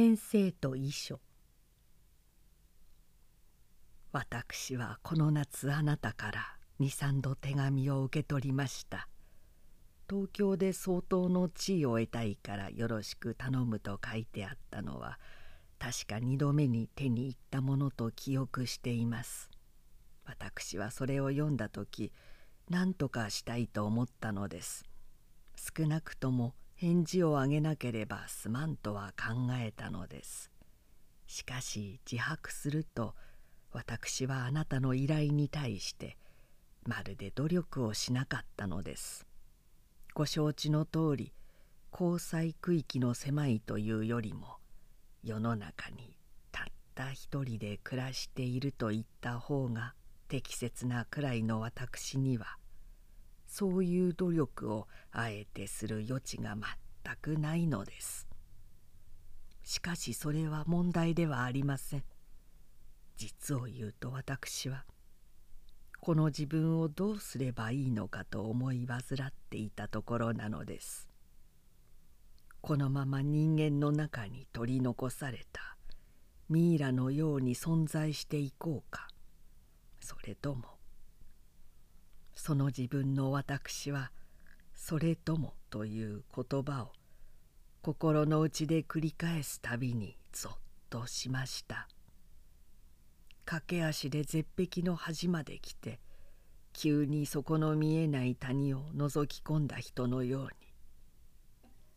先生と遺書。私はこの夏あなたから23度手紙を受け取りました。東京で相当の地位を得たいからよろしく頼むと書いてあったのは確か2度目に手に入ったものと記憶しています。私はそれを読んだ時何とかしたいと思ったのです。少なくとも返事をあげなければすまんとは考えたのです。しかし自白すると私はあなたの依頼に対してまるで努力をしなかったのです。ご承知の通り交際区域の狭いというよりも世の中にたった一人で暮らしていると言った方が適切なくらいの私にはそういう努力をあえてする余地が全くないのです。しかしそれは問題ではありません。実を言うと私はこの自分をどうすればいいのかと思い患っていたところなのです。このまま人間の中に取り残されたミイラのように存在していこうか。それともその自分の私は「それとも」という言葉を心の内で繰り返すたびにぞっとしました。駆け足で絶壁の端まで来て急に底の見えない谷を覗き込んだ人のように。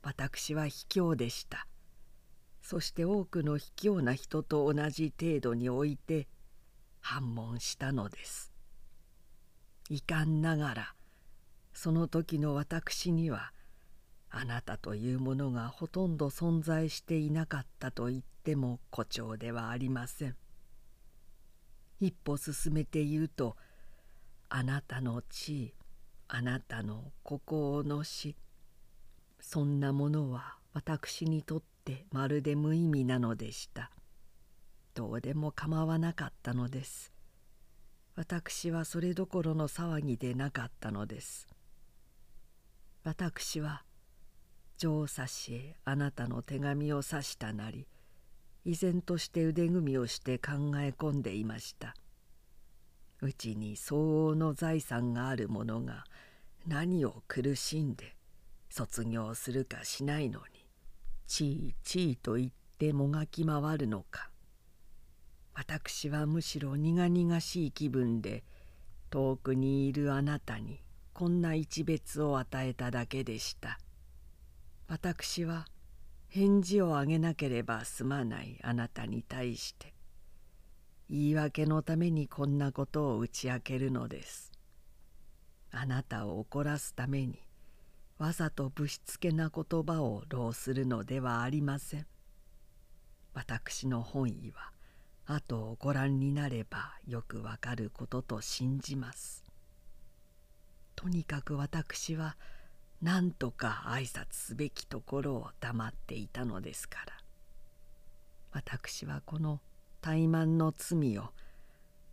私は卑怯でした。そして多くの卑怯な人と同じ程度において反問したのです。遺憾ながらその時の私にはあなたというものがほとんど存在していなかったと言っても誇張ではありません。一歩進めて言うとあなたの地位あなたの孤高の死。そんなものは私にとってまるで無意味なのでした。どうでも構わなかったのです。私はそれどころの騒ぎでなかったのです。私は上差しへあなたの手紙を指したなり依然として腕組みをして考え込んでいました。うちに相応の財産がある者が何を苦しんで卒業するかしないのにちいちいと言ってもがき回るのか。私はむしろ苦々しい気分で遠くにいるあなたにこんな一別を与えただけでした。私は返事をあげなければすまないあなたに対して。言い訳のためにこんなことを打ち明けるのです。あなたを怒らすためにわざとぶしつけな言葉を浪するのではありません。私の本意は後をご覧になればよくわかることと信じます。とにかく私は何とか挨拶すべきところを黙っていたのですから。私はこの怠慢の罪を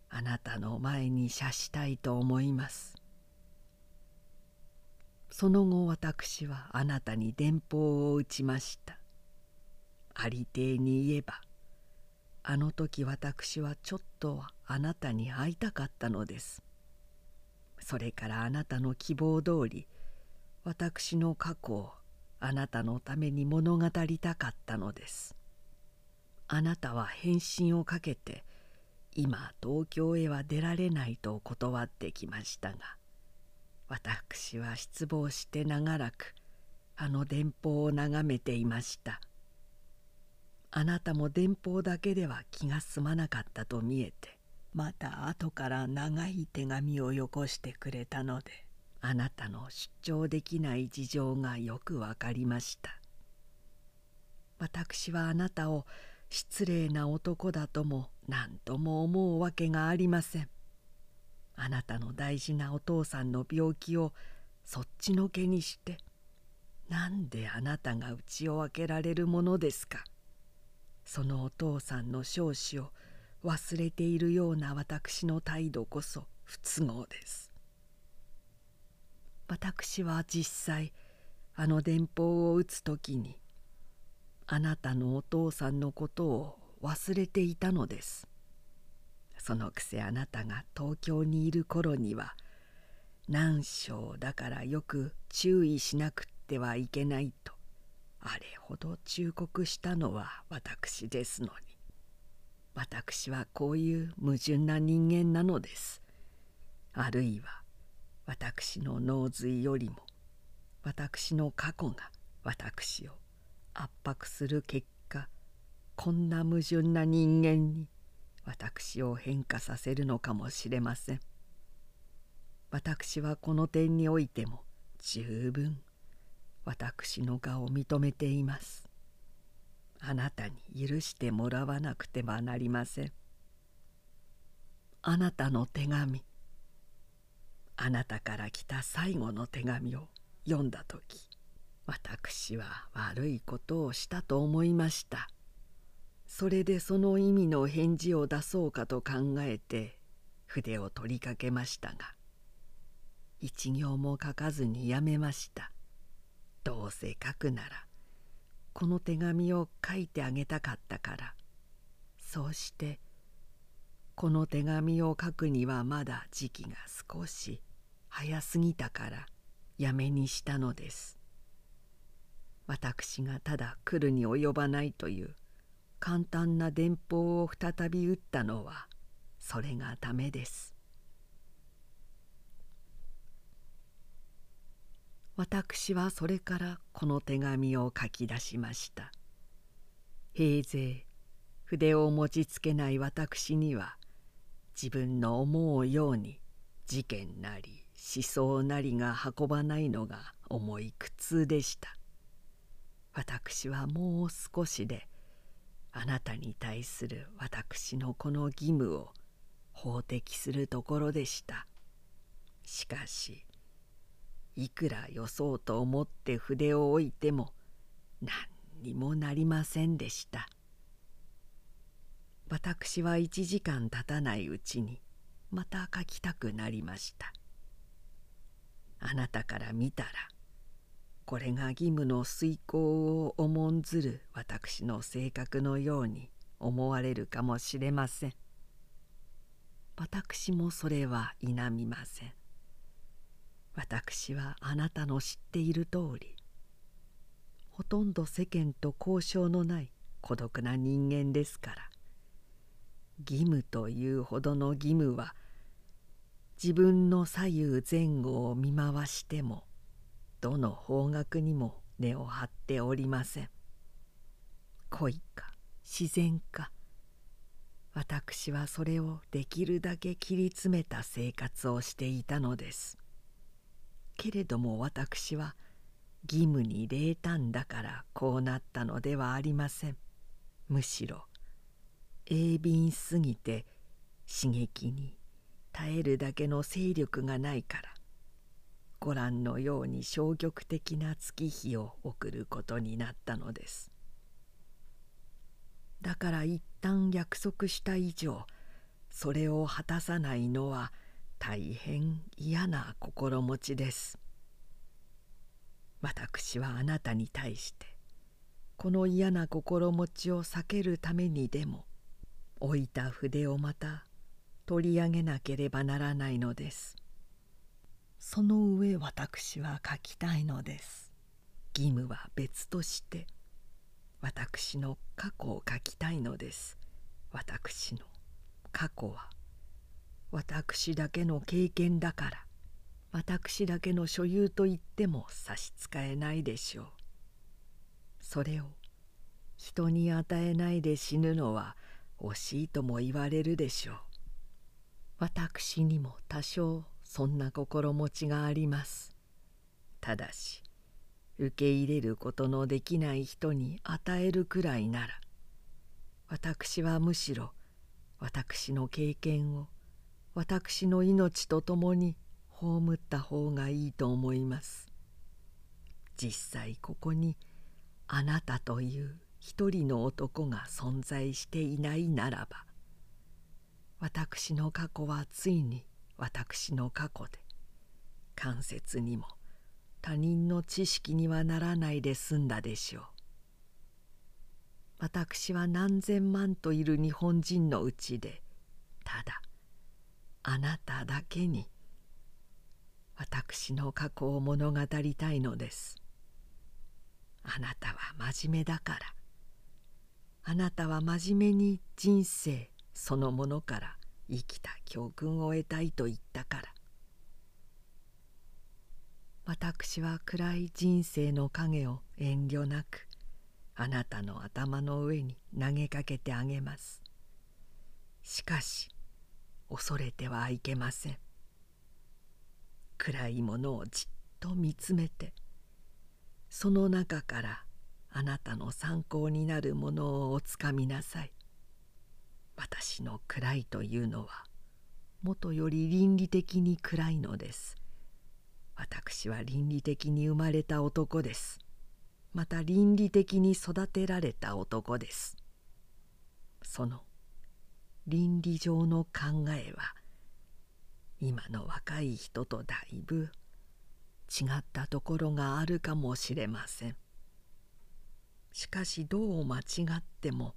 あなたの前に謝したいと思います。その後私はあなたに電報を打ちました。ありていに言えばあの時私はちょっとあなたに会いたかったのです。それからあなたの希望通り私の過去をあなたのために物語りたかったのです。あなたは返信をかけて今東京へは出られないと断ってきましたが私は失望して長らくあの電報を眺めていました。あなたも電報だけでは気が済まなかったと見えてまた後から長い手紙をよこしてくれたのであなたの出張できない事情がよくわかりました。私はあなたを失礼な男だとも何とも思うわけがありません。あなたの大事なお父さんの病気をそっちのけにしてなんであなたが打ちを分けられるものですか。そのお父さんの少子を忘れているような私の態度こそ不都合です。私は実際あの電報を打つ時にあなたのお父さんのことを忘れていたのです。そのくせあなたが東京にいる頃には難症だからよく注意しなくってはいけないと。あれほど忠告したのは私ですのに。私はこういう矛盾な人間なのです。あるいは私の脳髄よりも私の過去が私を圧迫する結果こんな矛盾な人間に私を変化させるのかもしれません。私はこの点においても十分私の我を認めています。あなたに許してもらわなくてはなりません。あなたの手紙。あなたから来た最後の手紙を読んだ時私は悪いことをしたと思いました。それでその意味の返事を出そうかと考えて筆を取りかけましたが一行も書かずにやめました。どうせ書くならこの手紙を書いてあげたかったから。そうしてこの手紙を書くにはまだ時期が少し早すぎたからやめにしたのです。私がただ来るに及ばないという簡単な電報を再び打ったのはそれがためです。私はそれからこの手紙を書き出しました。平勢筆を持ちつけない私には自分の思うように事件なり思想なりが運ばないのが重い苦痛でした。私はもう少しであなたに対する私のこの義務を法的するところでした。しかしいくらよそうと思って筆を置いても何にもなりませんでした。私は1時間経たないうちにまた書きたくなりました。あなたから見たらこれが義務の遂行を重んずる私の性格のように思われるかもしれません。私もそれは否みません。私はあなたの知っている通りほとんど世間と交渉のない孤独な人間ですから義務というほどの義務は自分の左右前後を見回してもどの方角にも根を張っておりません。恋か自然か私はそれをできるだけ切り詰めた生活をしていたのです。けれども私は義務に冷淡だからこうなったのではありません。むしろ鋭敏すぎて刺激に耐えるだけの勢力がないからご覧のように消極的な月日を送ることになったのです。だから一旦約束した以上それを果たさないのは大変嫌な心持ちです。私はあなたに対してこの嫌な心持ちを避けるためにでも置いた筆をまた取り上げなければならないのです。その上私は書きたいのです。義務は別として私の過去を書きたいのです。私の過去は私だけの経験だから。私だけの所有と言っても差し支えないでしょう。それを人に与えないで死ぬのは惜しいとも言われるでしょう。私にも多少そんな心持ちがあります。ただし受け入れることのできない人に与えるくらいなら私はむしろ私の経験を私の命とともに葬った方がいいと思います。実際ここにあなたという一人の男が存在していないならば私の過去はついに私の過去で間接にも他人の知識にはならないで済んだでしょう。私は何千万といる日本人のうちでただあなただけに私の過去を物語りたいのです。あなたは真面目だから。あなたは真面目に人生そのものから生きた教訓を得たいと言ったから。私は暗い人生の影を遠慮なくあなたの頭の上に投げかけてあげます。しかし恐れてはいけません。暗いものをじっと見つめてその中からあなたの参考になるものをおつかみなさい。私の暗いというのはもとより倫理的に暗いのです。私は倫理的に生まれた男です。また倫理的に育てられた男です。その倫理上の考えは今の若い人とだいぶ違ったところがあるかもしれません。しかしどう間違っても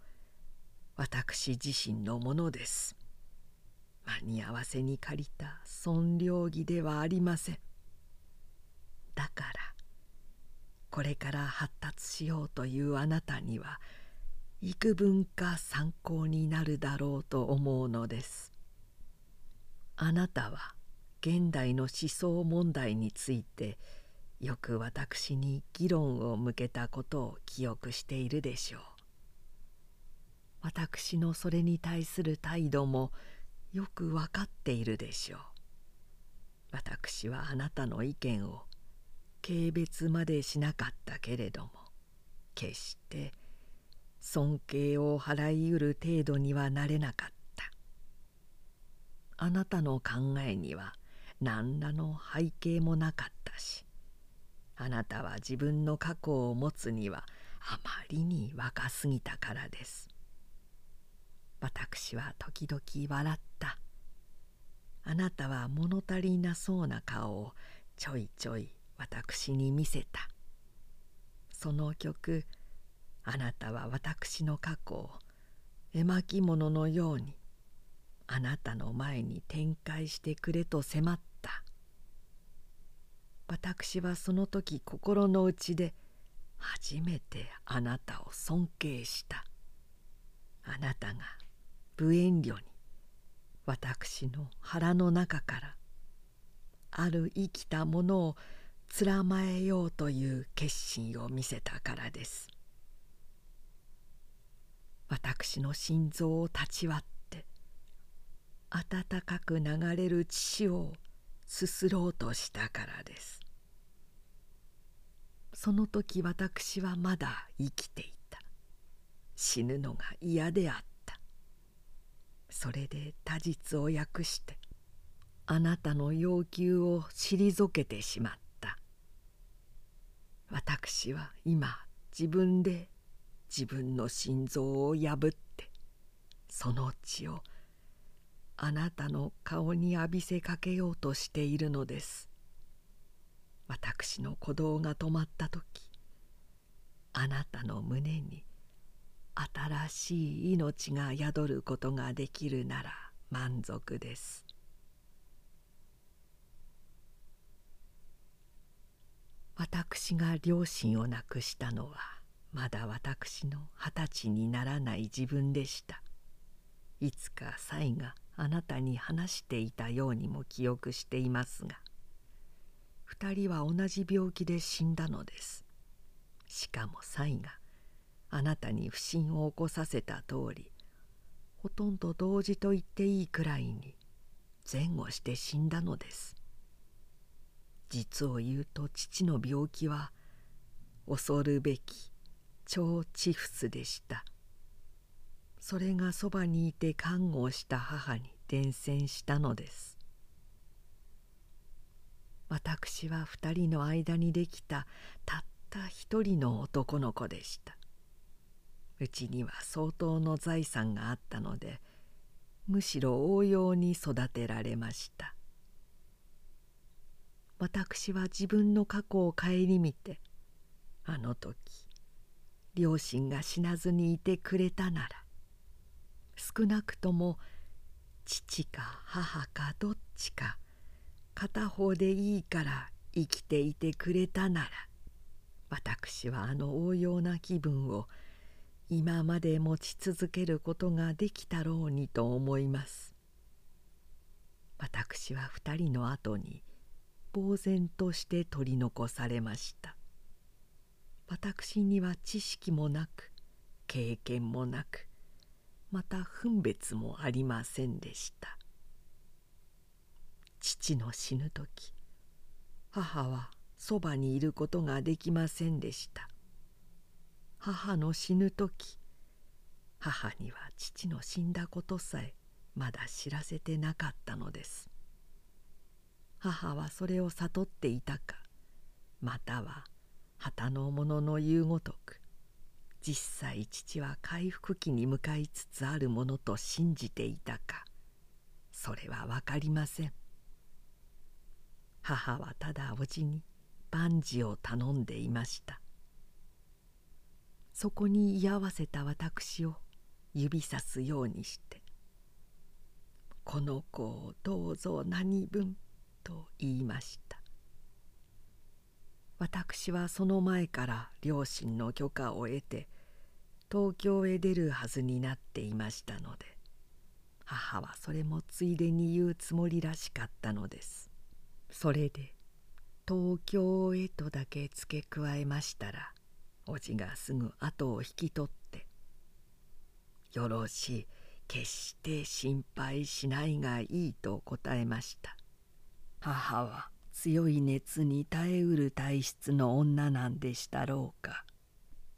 私自身のものです。間に合わせに借りた尊領儀ではありません。だからこれから発達しようというあなたには幾分か参考になるだろうと思うのです。あなたは現代の思想問題についてよく私に議論を向けたことを記憶しているでしょう。私のそれに対する態度もよく分かっているでしょう。私はあなたの意見を軽蔑までしなかったけれども決して尊敬を払いうる程度にはなれなかった。あなたの考えには何らの背景もなかったしあなたは自分の過去を持つにはあまりに若すぎたからです。私は時々笑った。あなたは物足りなそうな顔をちょいちょい私に見せた。その曲あなたは私の過去を絵巻物のようにあなたの前に展開してくれと迫った。私はその時心の内で初めてあなたを尊敬した。あなたが無遠慮に私の腹の中からある生きたものをつまえようという決心を見せたからです。私の心臓を立ち割って温かく流れる血をすすろうとしたからです。その時私はまだ生きていた。死ぬのが嫌であった。それで他実を訳してあなたの要求を退けてしまった。私は今自分で自分の心臓を破ってその血をあなたの顔に浴びせかけようとしているのです。私の鼓動が止まった時あなたの胸に新しい命が宿ることができるなら満足です。私が両親を亡くしたのはまだ私の二十歳にならない自分でした。いつか才があなたに話していたようにも記憶していますが二人は同じ病気で死んだのです。しかも才があなたに不審を起こさせた通りほとんど同時と言っていいくらいに前後して死んだのです。実を言うと父の病気は恐るべき超チフスでした。それがそばにいて看護をした母に伝染したのです。私は二人の間にできたたった一人の男の子でした。うちには相当の財産があったのでむしろ応用に育てられました。私は自分の過去を顧みてあの時両親が死なずにいてくれたなら少なくとも父か母かどっちか片方でいいから生きていてくれたなら私はあの応用な気分を今まで持ち続けることができたろうにと思います。私は二人の後に呆然として取り残されました。私には知識もなく経験もなくまた分別もありませんでした。父の死ぬ時母はそばにいることができませんでした。母の死ぬ時母には父の死んだことさえまだ知らせてなかったのです。母はそれを悟っていたかまたは旗の者の言うごとく実際父は回復期に向かいつつあるものと信じていたかそれは分かりません。母はただ叔父に万事を頼んでいました。そこに居合わせた私を指さすようにして「この子をどうぞ何分」と言いました。私はその前から両親の許可を得て東京へ出るはずになっていましたので母はそれもついでに言うつもりらしかったのです。それで東京へとだけ付け加えましたらおじがすぐ後を引き取って「よろしい決して心配しないがいい」と答えました。母は強い熱に耐えうる体質の女なんでしたろうか。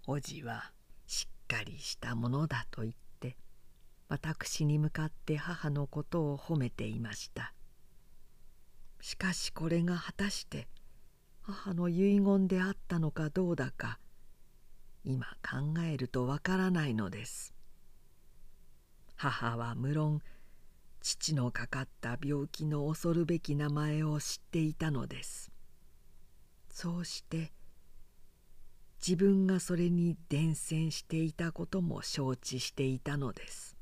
おじはしっかりしたものだと言って私に向かって母のことを褒めていました。しかしこれが果たして母の遺言であったのかどうだか今考えるとわからないのです。母は無論父のかかった病気の恐るべき名前を知っていたのです。そうして自分がそれに伝染していたことも承知していたのです。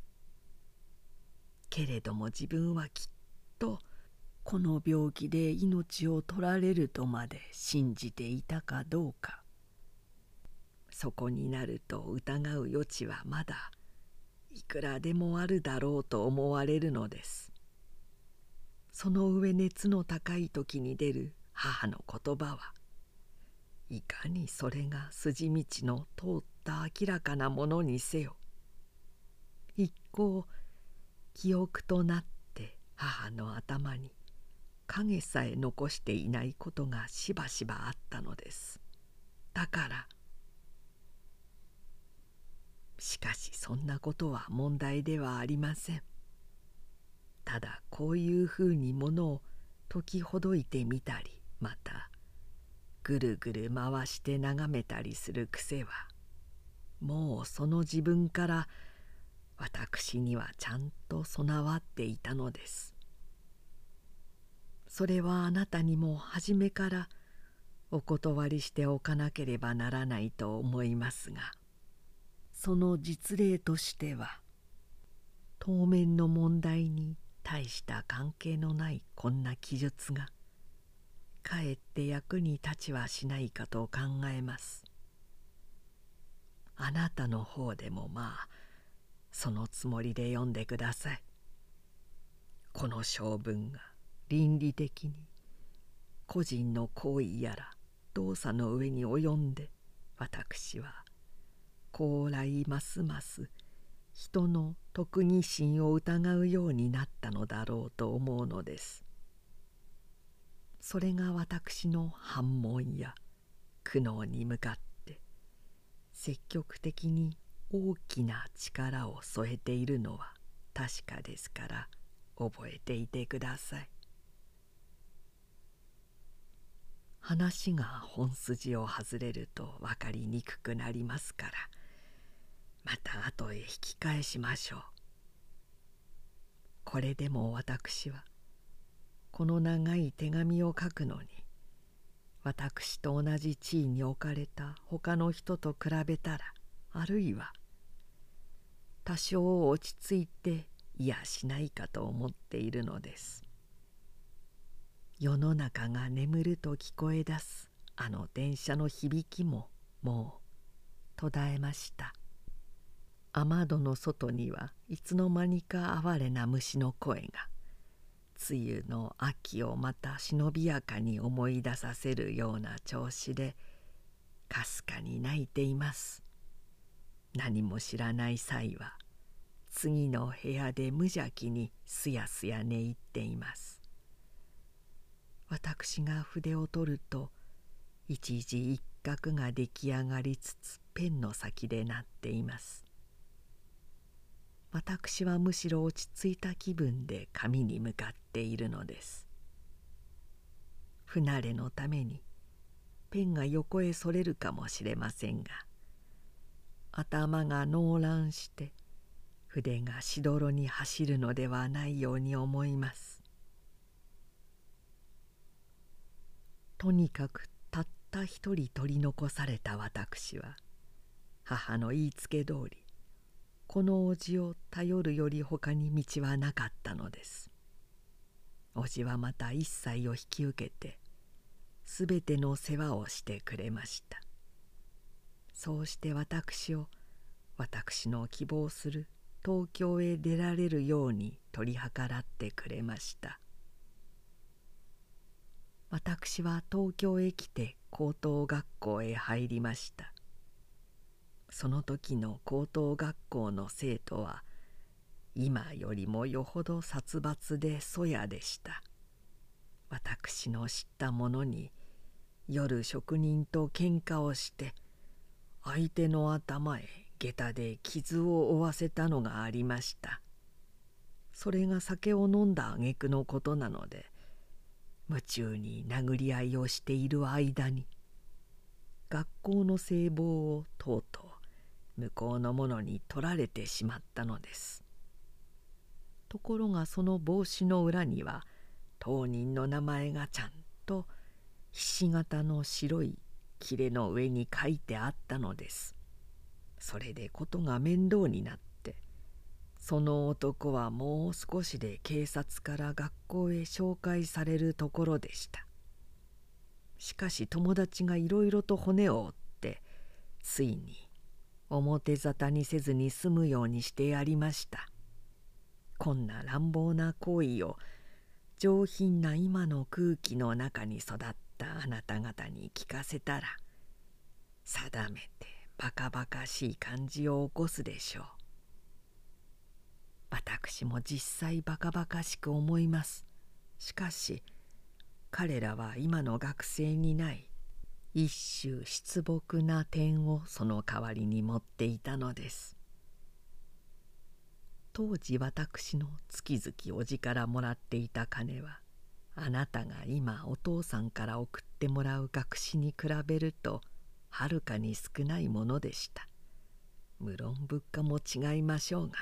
けれども自分はきっとこの病気で命を取られるとまで信じていたかどうか。そこになると疑う余地はまだいくらでもあるだろうと思われるのです。その上熱の高い時に出る母の言葉はいかにそれが筋道の通った明らかなものにせよ一向記憶となって母の頭に影さえ残していないことがしばしばあったのです。だからしかしそんなことは問題ではありません。ただこういうふうにものを解きほどいてみたりまたぐるぐる回して眺めたりする癖はもうその自分から私にはちゃんと備わっていたのです。それはあなたにも初めからお断りしておかなければならないと思いますがその実例としては当面の問題に大した関係のないこんな記述がかえって役に立ちはしないかと考えます。あなたの方でもまあそのつもりで読んでください。この性分が倫理的に個人の行為やら動作の上に及んで私は高来ますます人の徳義心を疑うようになったのだろうと思うのです。それが私の反問や苦悩に向かって積極的に大きな力を添えているのは確かですから覚えていてください。話が本筋を外れると分かりにくくなりますからまた後へ引き返しましょう。これでも私はこの長い手紙を書くのに私と同じ地位に置かれた他の人と比べたらあるいは多少落ち着いていやしないかと思っているのです。世の中が眠ると聞こえ出すあの電車の響きももう途絶えました。雨戸の外にはいつの間にか哀れな虫の声が梅雨の秋をまた忍びやかに思い出させるような調子でかすかに泣いています。何も知らない際は次の部屋で無邪気にすやすや寝入っています。私が筆を取ると一時一角が出来上がりつつペンの先でなっています。私はむしろ落ち着いた気分で紙に向かっているのです。不慣れのためにペンが横へそれるかもしれませんが頭が濃乱して筆がしどろに走るのではないように思います。とにかくたった一人取り残された私は母の言いつけ通りこの叔父を頼るより他に道はなかったのです。叔父はまた一切を引き受けてすべての世話をしてくれました。そうして私を私の希望する東京へ出られるように取り計らってくれました。私は東京へ来て高等学校へ入りました。その時の高等学校の生徒は今よりもよほど殺伐でそやでした。私の知った者に夜職人と喧嘩をして相手の頭へ下駄で傷を負わせたのがありました。それが酒を飲んだ挙句のことなので夢中に殴り合いをしている間に学校の聖望をとうとう向こうの者に取られてしまったのです。ところがその帽子の裏には当人の名前がちゃんとひし形の白い切れの上に書いてあったのです。それでことが面倒になってその男はもう少しで警察から学校へ紹介されるところでした。しかし友達がいろいろと骨を折ってついに表沙汰にせずに済むようにしてやりました。こんな乱暴な行為を上品な今の空気の中に育ったあなた方に聞かせたら定めてバカバカしい感じを起こすでしょう。私も実際バカバカしく思います。しかし彼らは今の学生にない一種失朴な点をその代わりに持っていたのです。当時私の月々おじからもらっていた金はあなたが今お父さんから送ってもらう学士に比べるとはるかに少ないものでした。無論物価も違いましょうが。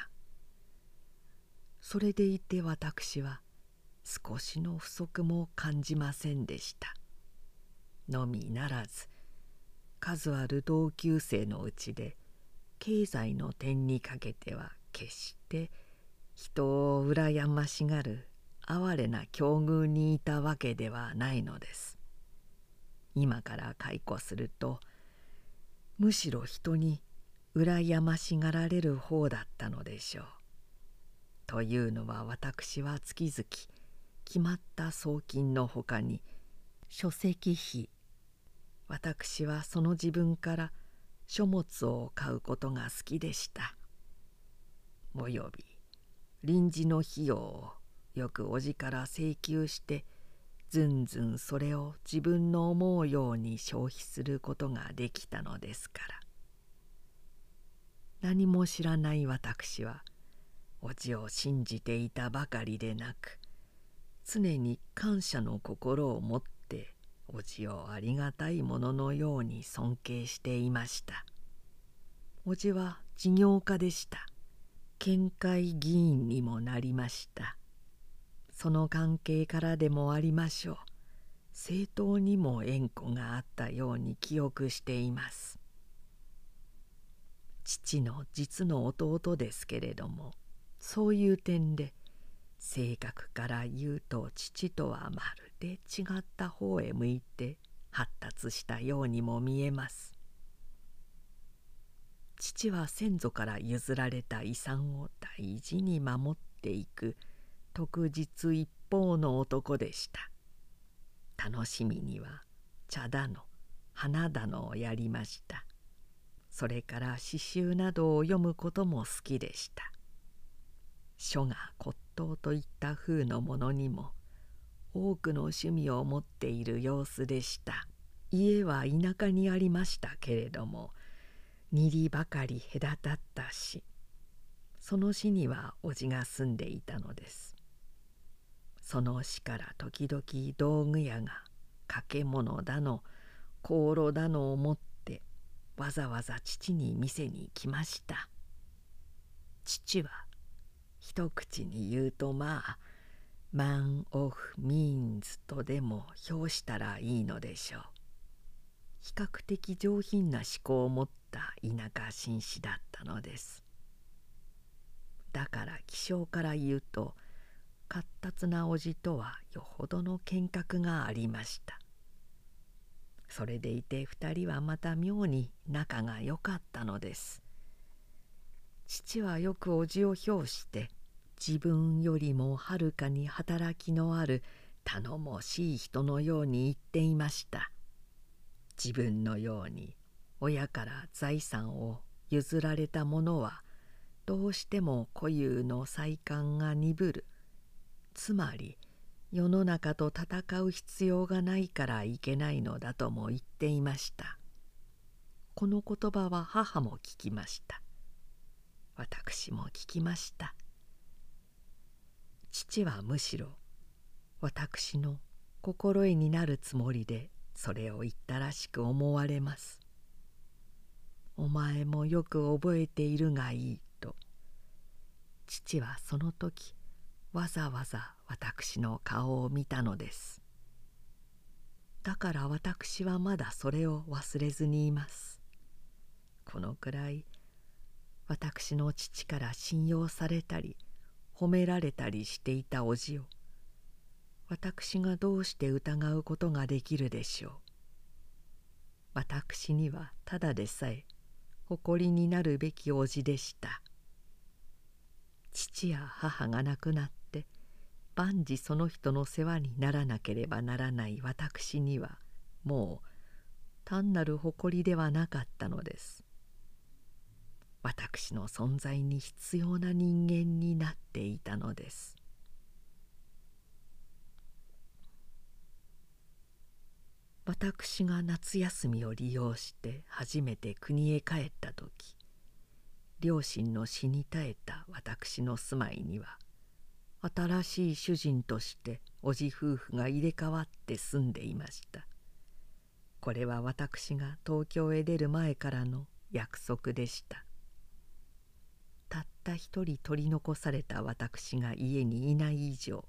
それでいて私は少しの不足も感じませんでした。のみならず数ある同級生のうちで経済の点にかけては決して人を羨ましがる哀れな境遇にいたわけではないのです今から解雇するとむしろ人に羨ましがられる方だったのでしょう。というのは私は月々決まった送金のほかに書籍費。私はその自分から書物を買うことが好きでした。および臨時の費用をよくおじから請求してずんずんそれを自分の思うように消費することができたのですから。何も知らない私はおじを信じていたばかりでなく常に感謝の心を持っおじをありがたいもののように尊敬していました。おじは事業家でした。県会議員にもなりました。その関係からでもありましょう。政党にも縁故があったように記憶しています。父の実の弟ですけれどもそういう点で性格から言うと父とはまる。で違った方へ向いて発達したようにも見えます。父は先祖から譲られた遺産を大事に守っていく特実一方の男でした。楽しみには茶だの花だのをやりました。それから詩集などを読むことも好きでした。書が骨董といった風のものにも多くの趣味を持っている様子でした。家は田舎にありましたけれども二里ばかり隔たったしその市には叔父が住んでいたのです。その市から時々道具屋が掛け物だの香炉だのを持ってわざわざ父に店に来ました。父は一口に言うとまあマン・オフ・ミーンズとでも評したらいいのでしょう。比較的上品な思考を持った田舎紳士だったのです。だから気性から言うと活達な叔父とはよほどの見学がありました。それでいて二人はまた妙に仲が良かったのです。父はよく叔父を評して自分よりもはるかに働きのある頼もしい人のように言っていました。自分のように親から財産を譲られた者はどうしても固有の才感が鈍る。つまり世の中と戦う必要がないからいけないのだとも言っていました。この言葉は母も聞きました。私も聞きました。父はむしろ私の心得になるつもりでそれを言ったらしく思われますお前もよく覚えているがいいと。父はその時わざわざ私の顔を見たのですだから私はまだそれを忘れずにいます。このくらい私の父から信用されたり褒められたりしていた叔父を私がどうして疑うことができるでしょう。私にはただでさえ誇りになるべき叔父でした。父や母が亡くなって万事その人の世話にならなければならない私にはもう単なる誇りではなかったのです。私の存在に必要な人間になっていたのです。私が夏休みを利用して初めて国へ帰った時両親の死に絶えた私の住まいには新しい主人として叔父夫婦が入れ替わって住んでいました。これは私が東京へ出る前からの約束でした。たった一人取り残された私が家にいない以上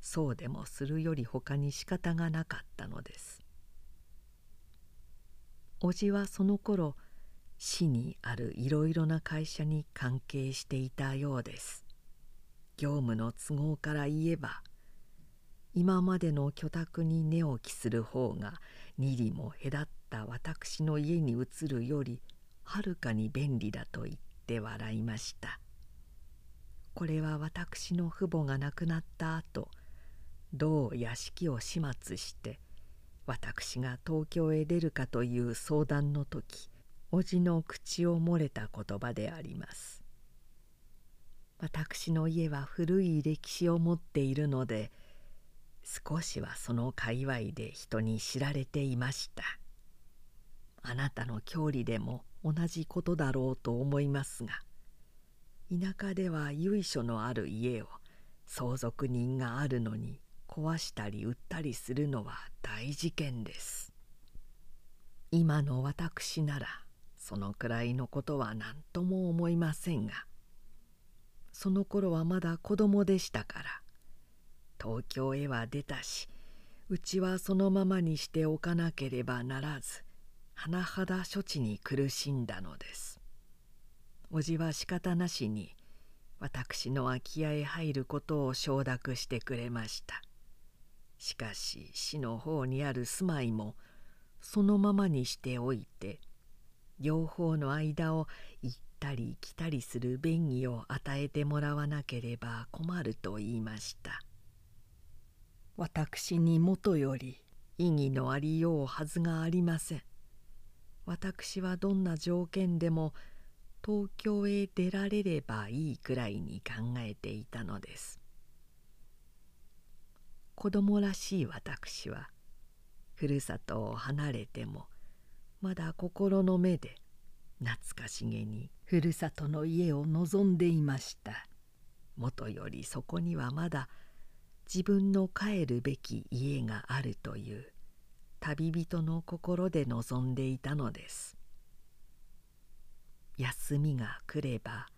そうでもするより他に仕方がなかったのです。叔父はその頃市にあるいろいろな会社に関係していたようです。業務の都合から言えば今までの居宅に寝起きする方が二里も隔った私の家に移るよりはるかに便利だと言って笑いました。これは私の父母が亡くなった後どう屋敷を始末して私が東京へ出るかという相談の時叔父の口を漏れた言葉であります。私の家は古い歴史を持っているので少しはその界隈で人に知られていました。あなたの郷里でも同じことだろうと思いますが田舎では由緒のある家を相続人があるのに壊したり売ったりするのは大事件です。今の私ならそのくらいのことは何とも思いませんがその頃はまだ子供でしたから東京へは出たしうちはそのままにしておかなければならず甚だ処置に苦しんだのです。叔父は仕方なしに私の空き家へ入ることを承諾してくれました。しかし市の方にある住まいもそのままにしておいて両方の間を行ったり来たりする便宜を与えてもらわなければ困ると言いました。私にもとより意義のありようはずがありません。私はどんな条件でも東京へ出られればいいくらいに考えていたのです。子供らしい私はふるさとを離れてもまだ心の目で懐かしげにふるさとの家を望んでいました。もとよりそこにはまだ自分の帰るべき家があるという旅人の心で望んでいたのです。休みが来れば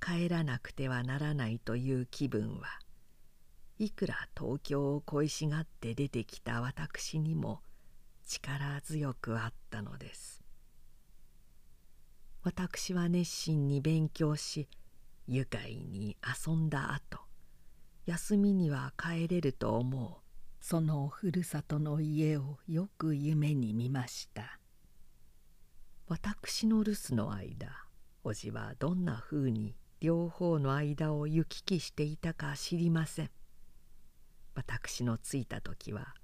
帰らなくてはならないという気分はいくら東京を恋しがって出てきた私にも力強くあったのです。私は熱心に勉強し愉快に遊んだ後休みには帰れると思うそのふるさとの家をよく夢に見ました。私の留守の間叔父はどんなふうに両方の間を行き来していたか知りません。私の着いた時は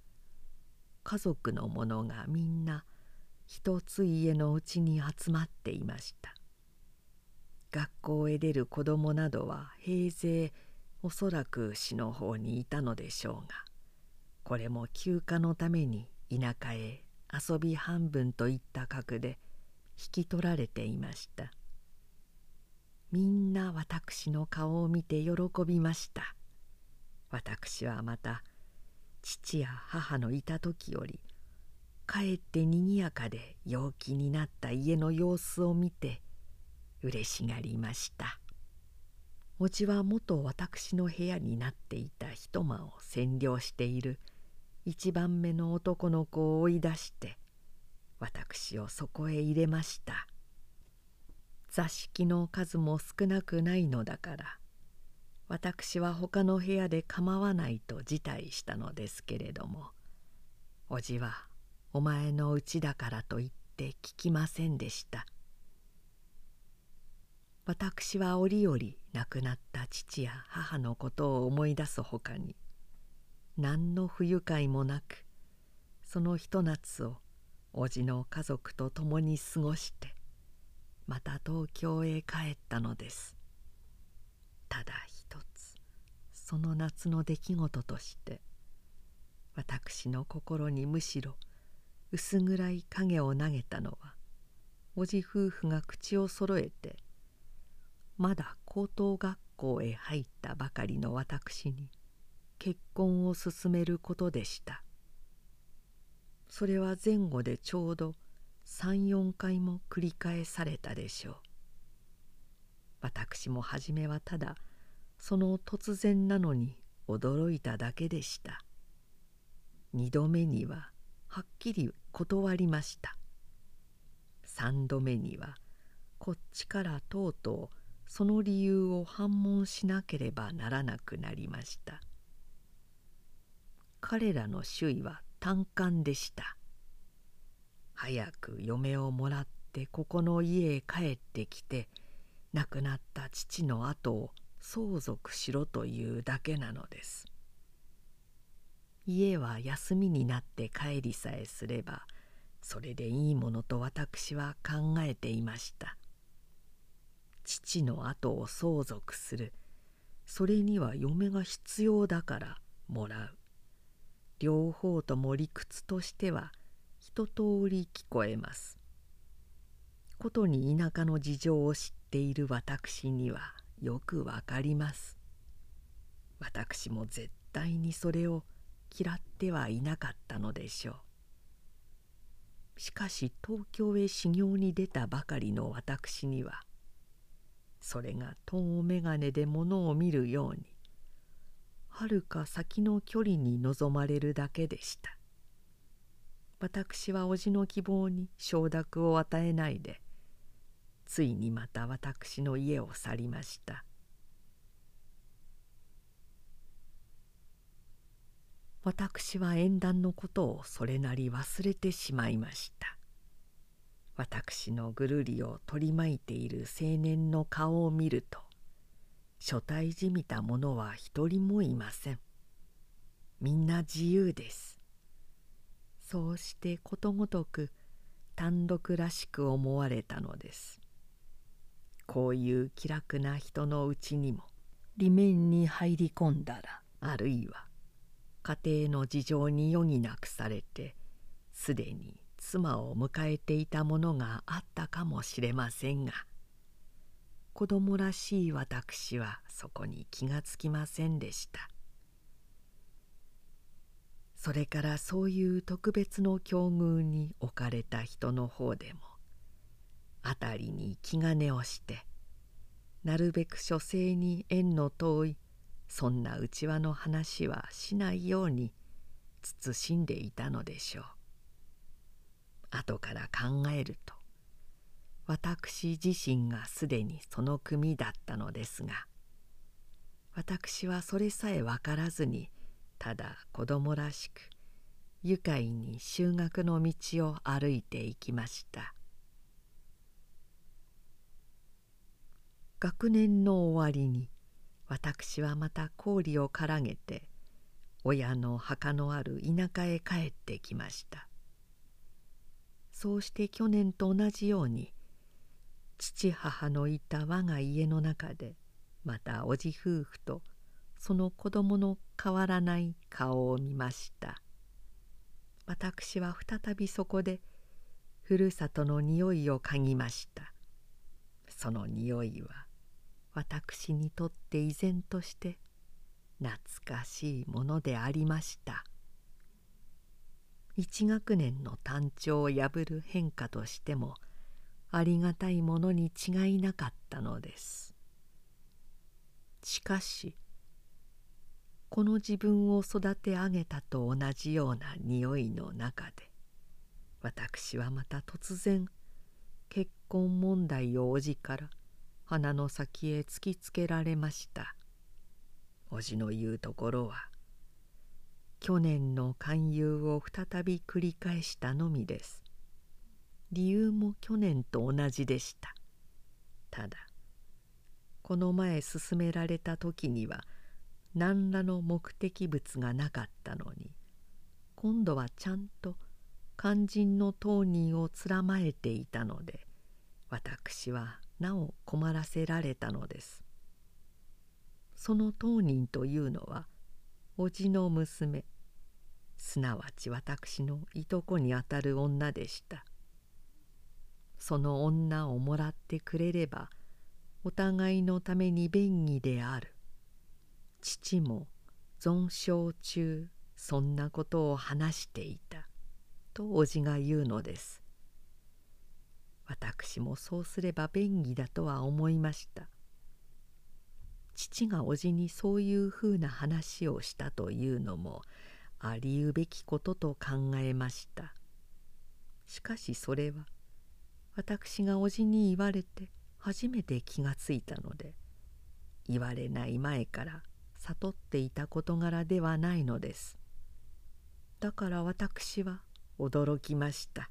家族の者がみんな一つ家のうちに集まっていました。学校へ出る子供などは平勢おそらく市の方にいたのでしょうがこれも休暇のために田舎へ遊び半分といった格で引き取られていました。みんな私の顔を見て喜びました。私はまた父や母のいた時よりかえってにぎやかで陽気になった家の様子を見てうれしがりました。おじは元私の部屋になっていた一間を占領している一番目の男の子を追い出して私をそこへ入れました。座敷の数も少なくないのだから私は他の部屋で構わないと辞退したのですけれどもおじはお前のうちだからと言って聞きませんでした。私は折々亡くなった父や母のことを思い出すほかに何の不愉快もなくそのひと夏をおじの家族と共に過ごしてまた東京へ帰ったのです。ただ一つその夏の出来事として私の心にむしろ薄暗い影を投げたのはおじ夫婦が口をそろえてまだ高等学校へ入ったばかりの私に結婚を勧めることでした。それは前後でちょうど34回も繰り返されたでしょう。私も初めはただその突然なのに驚いただけでした。二度目にははっきり断りました。三度目にはこっちからとうとうその理由を反問しなければならなくなりました。彼らの周囲は単管でした。早く嫁をもらってここの家へ帰ってきて亡くなった父の後を相続しろというだけなのです。家は休みになって帰りさえすればそれでいいものと私は考えていました。父の後を相続する。それには嫁が必要だからもらう。両方とも理屈としては一通り聞こえます。ことに田舎の事情を知っている私にはよくわかります。私も絶対にそれを嫌ってはいなかったのでしょう。しかし東京へ修行に出たばかりの私にはそれが遠眼鏡でものを見るようにはるか先の距離に望まれるだけでした。私は叔父の希望に承諾を与えないでついにまた私の家を去りました。私は縁談のことをそれなり忘れてしまいました。私のぐるりを取り巻いている青年の顔を見ると所帯じみた者は一人もいません。みんな自由です。そうしてことごとく単独らしく思われたのです。こういう気楽な人のうちにも裏面に入り込んだらあるいは家庭の事情に余儀なくされてすでに妻を迎えていたものがあったかもしれませんが子供らしい私はそこに気がつきませんでした。それからそういう特別の境遇に置かれた人の方でも辺りに気兼ねをしてなるべく書生に縁の遠いそんな内輪の話はしないように慎んでいたのでしょう。後から考えると私自身がすでにその組だったのですが私はそれさえ分からずにただ子供らしく愉快に修学の道を歩いていきました。学年の終わりに私はまた氷をからげて親の墓のある田舎へ帰ってきました。そうして去年と同じように父母のいた我が家の中でまた叔父夫婦とその子供の変わらない顔を見ました。私は再びそこでふるさとの匂いを嗅ぎました。その匂いは私にとって依然として懐かしいものでありました。一学年の単調を破る変化としてもありがたいものに違いなかったのです。しかしこの自分を育て上げたと同じような匂いの中で私はまた突然結婚問題を叔父から鼻の先へ突きつけられました。叔父の言うところは去年の勧誘を再び繰り返したのみです。理由も去年と同じでした。ただこの前進められた時には何らの目的物がなかったのに今度はちゃんと肝心の当人をつらまえていたので私はなお困らせられたのです。その当人というのは叔父の娘すなわち私のいとこにあたる女でした。その女をもらってくれればお互いのために便宜である。父も存傷中そんなことを話していた。と叔父が言うのです。私もそうすれば便宜だとは思いました。父が叔父にそういうふうな話をしたというのもありうべきことと考えました。しかしそれは私が叔父に言われて初めて気がついたので言われない前から悟っていた事柄ではないのです。だから私は驚きました。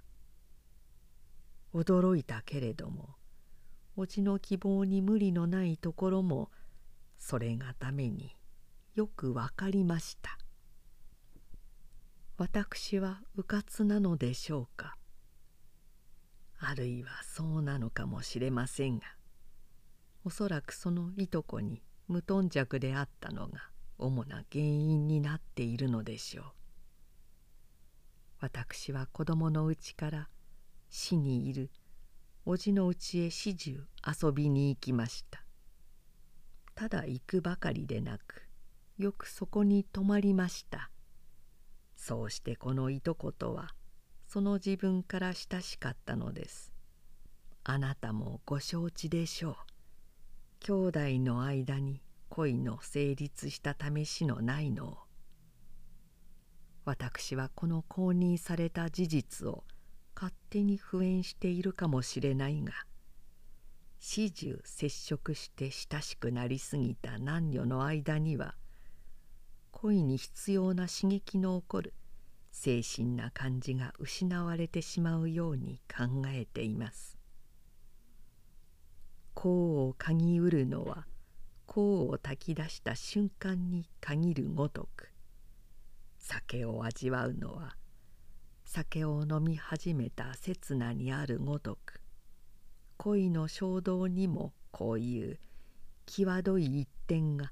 驚いたけれどもおじの希望に無理のないところもそれがためによくわかりました。私は迂闊なのでしょうか。あるいはそうなのかもしれませんがおそらくそのいとこに無頓着であったのが主な原因になっているのでしょう。私は子供のうちから死にいる叔父の家へ始終遊びに行きました。ただ行くばかりでなくよくそこに泊まりました。そうしてこのいとことはその自分から親しかったのです。あなたもご承知でしょう。兄弟の間に恋の成立した試しのないの。を私はこの公認された事実を勝手に敷衍しているかもしれないが始終接触して親しくなりすぎた男女の間には恋に必要な刺激の起こる精神な感じが失われてしまうように考えています。香を嗅ぎうるのは香を炊き出した瞬間に限るごとく酒を味わうのは酒を飲み始めた刹那にあるごとく恋の衝動にもこういう際どい一点が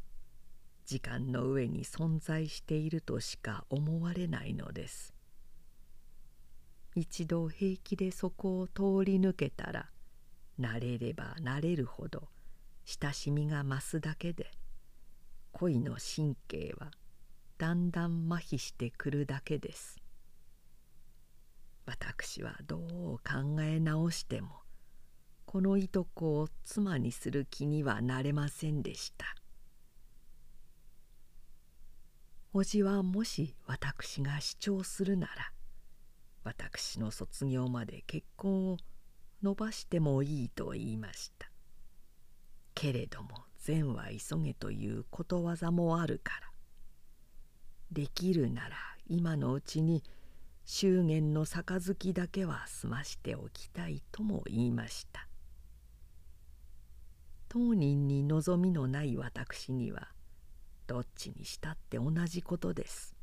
時間の上に存在しているとしか思われないのです。一度平気でそこを通り抜けたら慣れれば慣れるほど親しみが増すだけで恋の神経はだんだん麻痺してくるだけです。私はどう考え直してもこのいとこを妻にする気にはなれませんでした。叔父はもし私が主張するなら私の卒業まで結婚を伸ばしてもいいと言いました。けれども善は急げということわざもあるから。できるなら今のうちに祝言の杯だけは済ましておきたいとも言いました。当人に望みのない私にはどっちにしたって同じことです。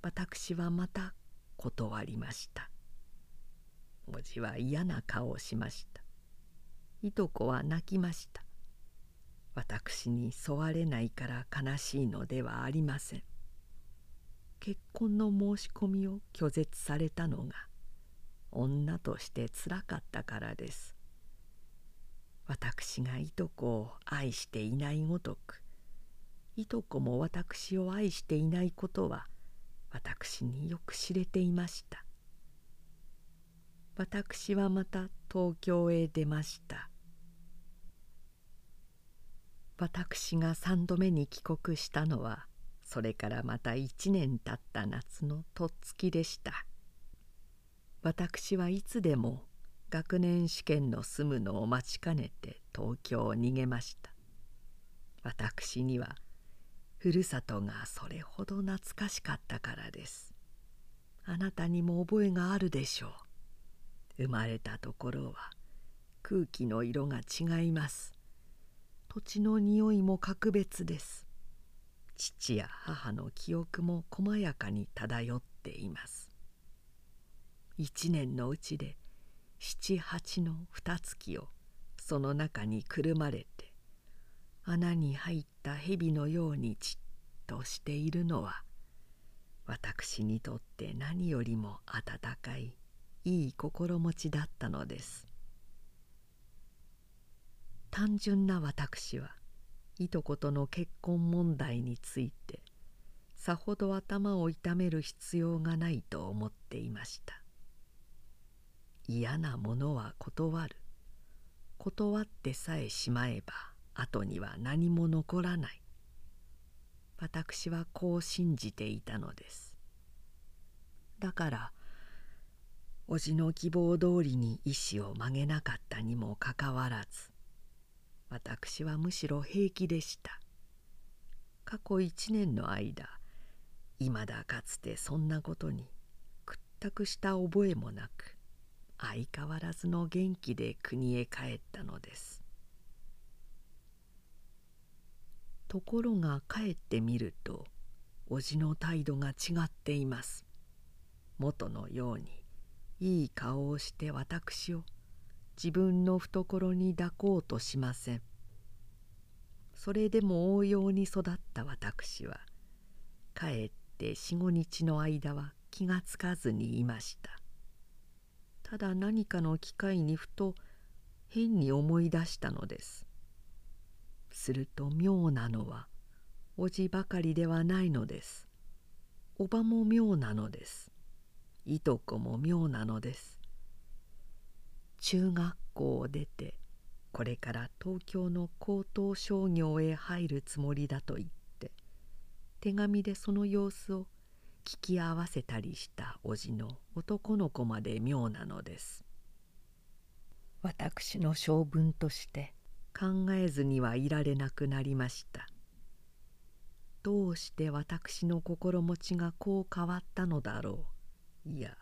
私はまた断りました。おじは嫌な顔をしました。いとこは泣きました。私に沿われないから悲しいのではありません。結婚の申し込みを拒絶されたのが女としてつらかったからです。私がいとこを愛していないごとくいとこも私を愛していないことは私によく知れていました。私はまた東京へ出ました。私が三度目に帰国したのはそれからまた一年たった夏のとっつきでした。私はいつでも学年試験の済むのを待ちかねて東京を逃げました。私にはふるさとがそれほど懐かしかったからです。あなたにも覚えがあるでしょう。生まれたところは空気の色が違います。土地の匂いも格別です。父や母の記憶も細やかに漂っています。一年のうちで七八の二月をその中にくるまれて穴に入った蛇のようにちっとしているのは私にとって何よりも温かいいい心持ちだったのです。単純な私はいとことの結婚問題についてさほど頭を痛める必要がないと思っていました。嫌なものは断る。断ってさえしまえば後には何も残らない。私はこう信じていたのです。だから叔父の希望通りに意志を曲げなかったにもかかわらず私はむしろ平気でした。過去一年の間いまだかつてそんなことに屈託した覚えもなく相変わらずの元気で国へ帰ったのです。ところが帰ってみると叔父の態度が違っています。元のようにいい顔をして私を自分の懐に抱こうとしません。それでも応用に育った私は帰って四五日の間は気がつかずにいました。ただ何かの機会にふと変に思い出したのです。すると妙なのは叔父ばかりではないのです。叔母も妙なのです。いとこも妙なのです。中学校を出てこれから東京の高等商業へ入るつもりだと言って手紙でその様子を聞き合わせたりした叔父の男の子まで妙なのです。私の性分として考えずにはいられなくなりました。どうして私の心持ちがこう変わったのだろう？いや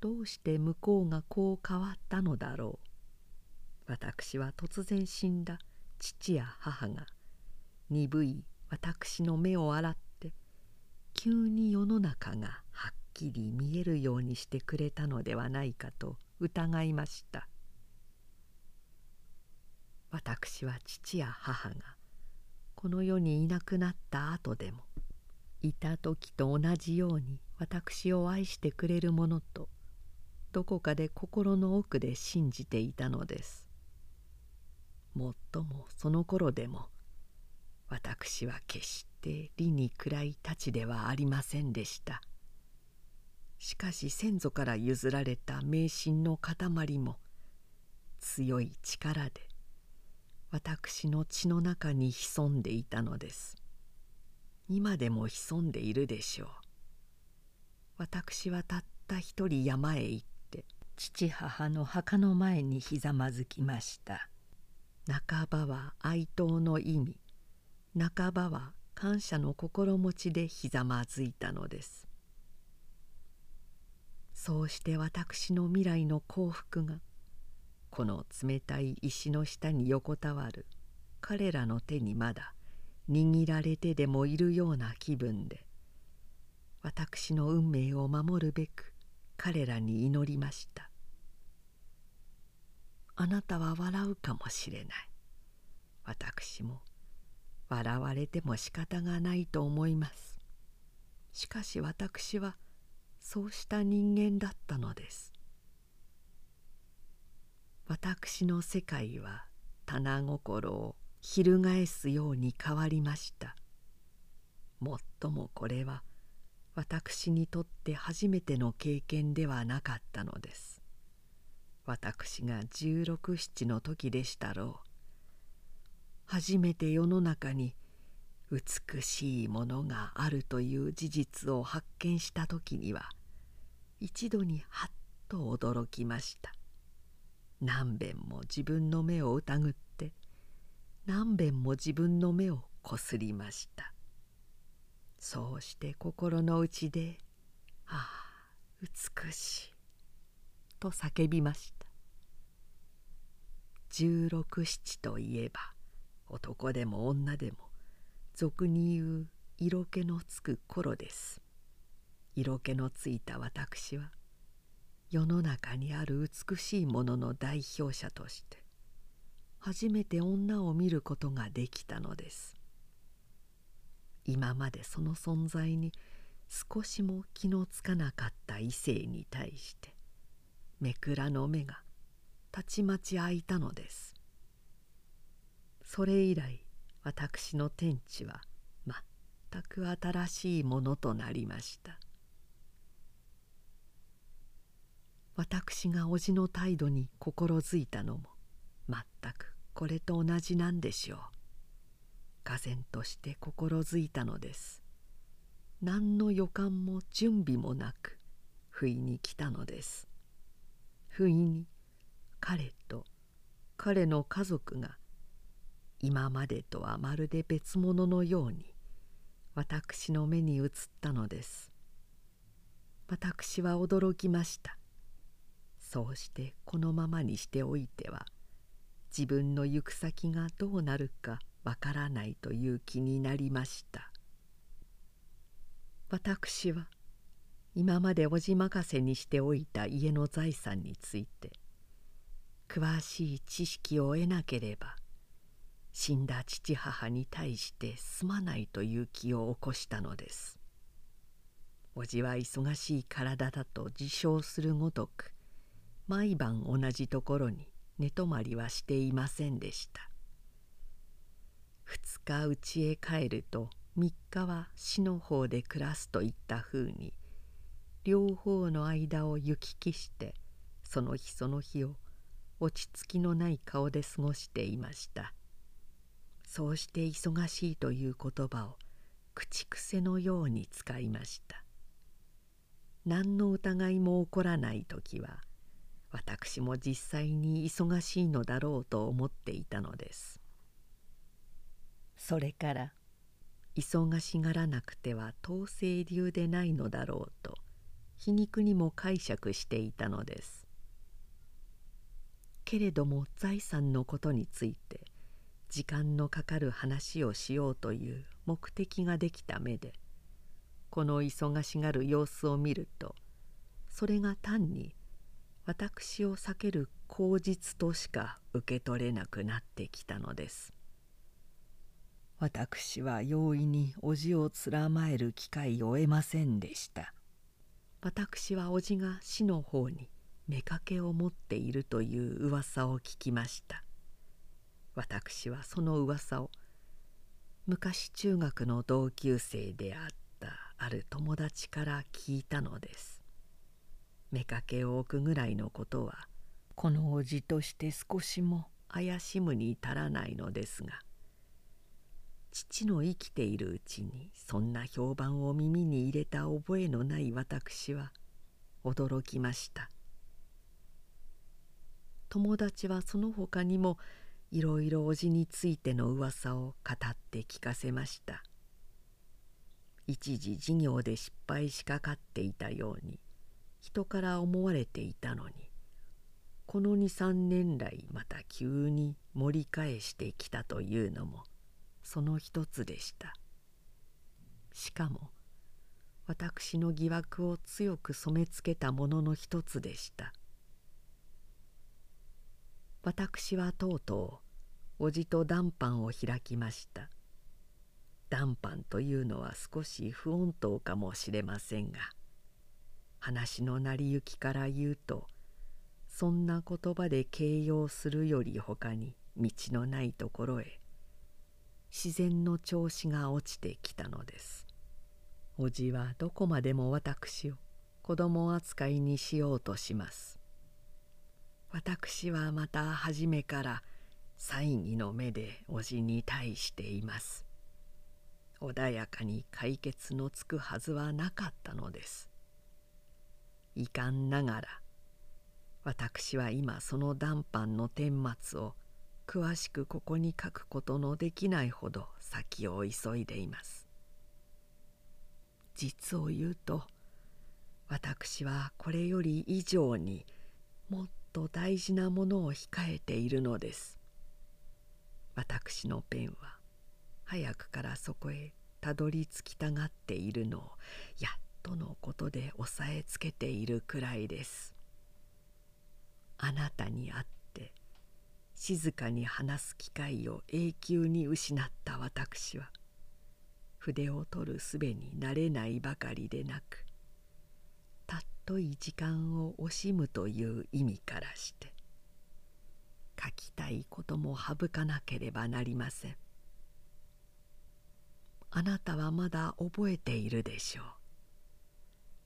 どうして向こうがこう変わったのだろう？私は突然死んだ父や母が鈍い私の目を洗って急に世の中がはっきり見えるようにしてくれたのではないかと疑いました。私は父や母がこの世にいなくなった後でもいた時と同じように私を愛してくれるものとどこかで心の奥で信じていたのです。もっともその頃でも私は決して理に暗い太刀ではありませんでした。しかし先祖から譲られた迷信の塊も強い力で私の血の中に潜んでいたのです。今でも潜んでいるでしょう。私はたった一人山へ行って父母の墓の前にひざまずきました。半ばは哀悼の意味。半ばは感謝の心持ちでひざまずいたのです。そうして私の未来の幸福がこの冷たい石の下に横たわる。彼らの手にまだ握られてでもいるような気分で。私の運命を守るべく彼らに祈りました。あなたは笑うかもしれない。私も笑われても仕方がないと思います。しかし私はそうした人間だったのです。私の世界は棚心を翻すように変わりました。もっともこれは私にとって初めての経験ではなかったのです。私が十六七の時でしたろう。初めて世の中に美しいものがあるという事実を発見した時には一度にはっと驚きました。何べんも自分の目を疑って何べんも自分の目をこすりました。そうして心の内で「ああ美しい」と叫びました。十六七といえば男でも女でも俗に言う色気のつく頃です。色気のついた私は世の中にある美しいものの代表者として初めて女を見ることができたのです。今までその存在に少しも気のつかなかった異性に対してめくらの目がたちまち開いたのです。それ以来私の天地は全く新しいものとなりました。私が叔父の態度に心づいたのも全くこれと同じなんでしょう。唖然として心づいたのです。何の予感も準備もなく不意に来たのです。不意に彼と彼の家族が今までとはまるで別物のように私の目に映ったのです。私は驚きました。そうしてこのままにしておいては自分の行く先がどうなるかわからないという気になりました。私は今までおじ任せにしておいた家の財産について詳しい知識を得なければ死んだ父母に対してすまないという気を起こしたのです。おじは忙しい体だと自称するごとく毎晩同じところに寝泊まりはしていませんでした。2日家へ帰ると3日は死の方で暮らすといったふうに両方の間を行き来してその日その日を落ち着きのない顔で過ごしていました。そうして忙しいという言葉を口癖のように使いました。何の疑いも起こらない時は私も実際に忙しいのだろうと思っていたのです。それから。忙しがらなくては統制流でないのだろうと皮肉にも解釈していたのです。けれども財産のことについて時間のかかる話をしようという目的ができた目でこの忙しがる様子を見るとそれが単に私を避ける口実としか受け取れなくなってきたのです。私は容易に叔父をつらまえる機会を得ませんでした。私は叔父が死の方に妾を持っているという噂を聞きました。私はその噂を昔中学の同級生であったある友達から聞いたのです。妾を置くぐらいのことはこの叔父として少しも怪しむに足らないのですが父の生きているうちにそんな評判を耳に入れた覚えのない私は驚きました。友達はその他にもいろいろ叔父についての噂を語って聞かせました。一時事業で失敗しかかっていたように人から思われていたのにこの23年来また急に盛り返してきたというのもその一つでした。しかも私の疑惑を強く染めつけたものの一つでした。私はとうとう叔父と談判を開きました。談判というのは少し不穏当かもしれませんが話の成り行きから言うとそんな言葉で形容するよりほかに道のないところへ自然の調子が落ちてきたのです。叔父はどこまでも私を子供扱いにしようとします。私はまた初めから猜疑の目で叔父に対しています。穏やかに解決のつくはずはなかったのです。遺憾ながら私は今その談判の顛末を詳しくここに書くことのできないほど先を急いでいます。実を言うと私はこれより以上にもっと大事なものを控えているのです。私のペンは早くからそこへたどり着きたがっているのをやっとのことで押さえつけているくらいです。あなたに会って静かに話す機会を永久に失った私は筆を取るすべになれないばかりでなくたっとい時間を惜しむという意味からして書きたいことも省かなければなりません。あなたはまだ覚えているでしょう。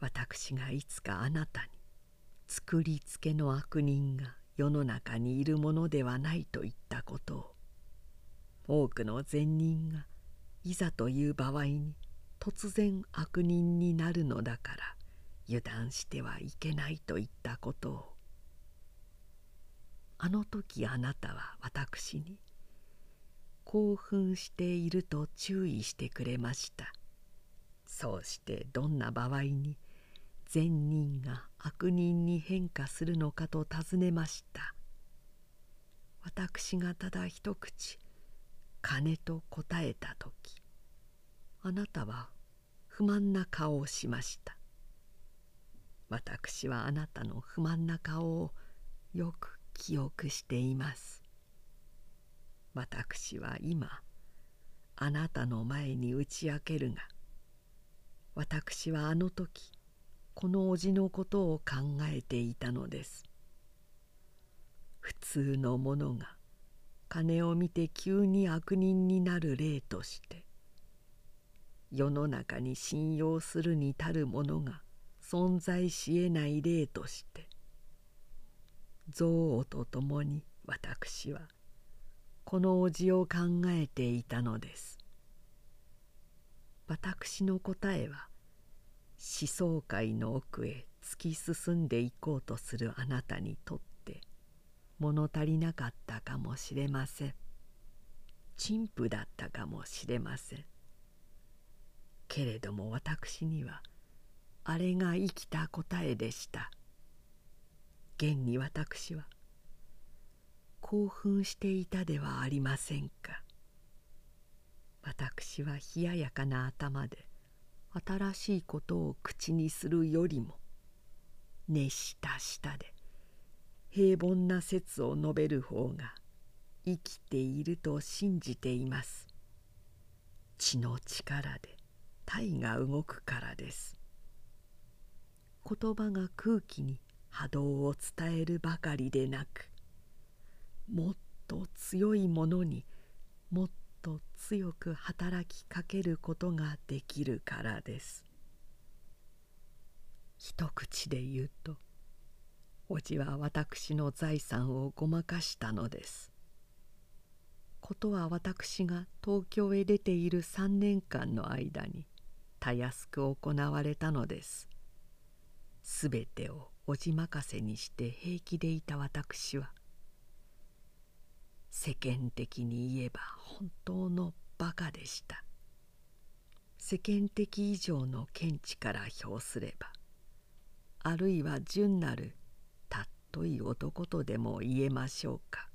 私がいつかあなたに作りつけの悪人が世の中にいるものではないと言ったことを多くの善人がいざという場合に突然悪人になるのだから油断してはいけないと言ったことを。あの時あなたは私に興奮していると注意してくれました。そうしてどんな場合に善人が悪人に変化するのかと尋ねました。私がただ一口「金」と答えた時あなたは不満な顔をしました。私はあなたの不満な顔をよく記憶しています。私は今あなたの前に打ち明けるが私はあの時この叔父のことを考えていたのです。普通の者が金を見て急に悪人になる例として世の中に信用するに足る者が存在しえない例として憎悪とともに私はこの叔父を考えていたのです。私の答えは思想界の奥へ突き進んでいこうとするあなたにとって物足りなかったかもしれません。陳腐だったかもしれません。けれども私にはあれが生きた答えでした。現に私は興奮していたではありませんか。私は冷ややかな頭で新しいことを口にするよりも熱した舌で平凡な説を述べる方が生きていると信じています。血の力で体が動くからです。言葉が空気に波動を伝えるばかりでなくもっと強いものにもっと強く働きかけることができるからです。一口で言うとおじは私の財産をごまかしたのです。ことは私が東京へ出ている3年間の間にたやすく行われたのです。すべてをおじ任せにして平気でいた私は世間的に言えば本当のバカでした。世間的以上の見地から評すればあるいは純なるたっとい男とでも言えましょうか。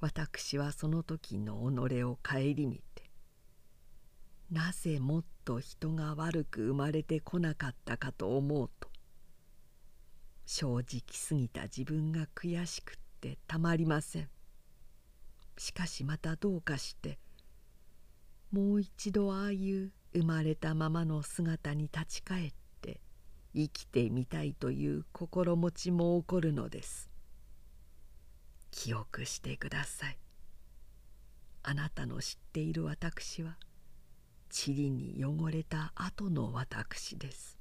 私はその時の己を顧みてなぜもっと人が悪く生まれてこなかったかと思うと正直すぎた自分が悔しくてたまりません。しかしまたどうかしてもう一度ああいう生まれたままの姿に立ち返って生きてみたいという心持ちも起こるのです。記憶してください。あなたの知っている私は塵に汚れた後の私です。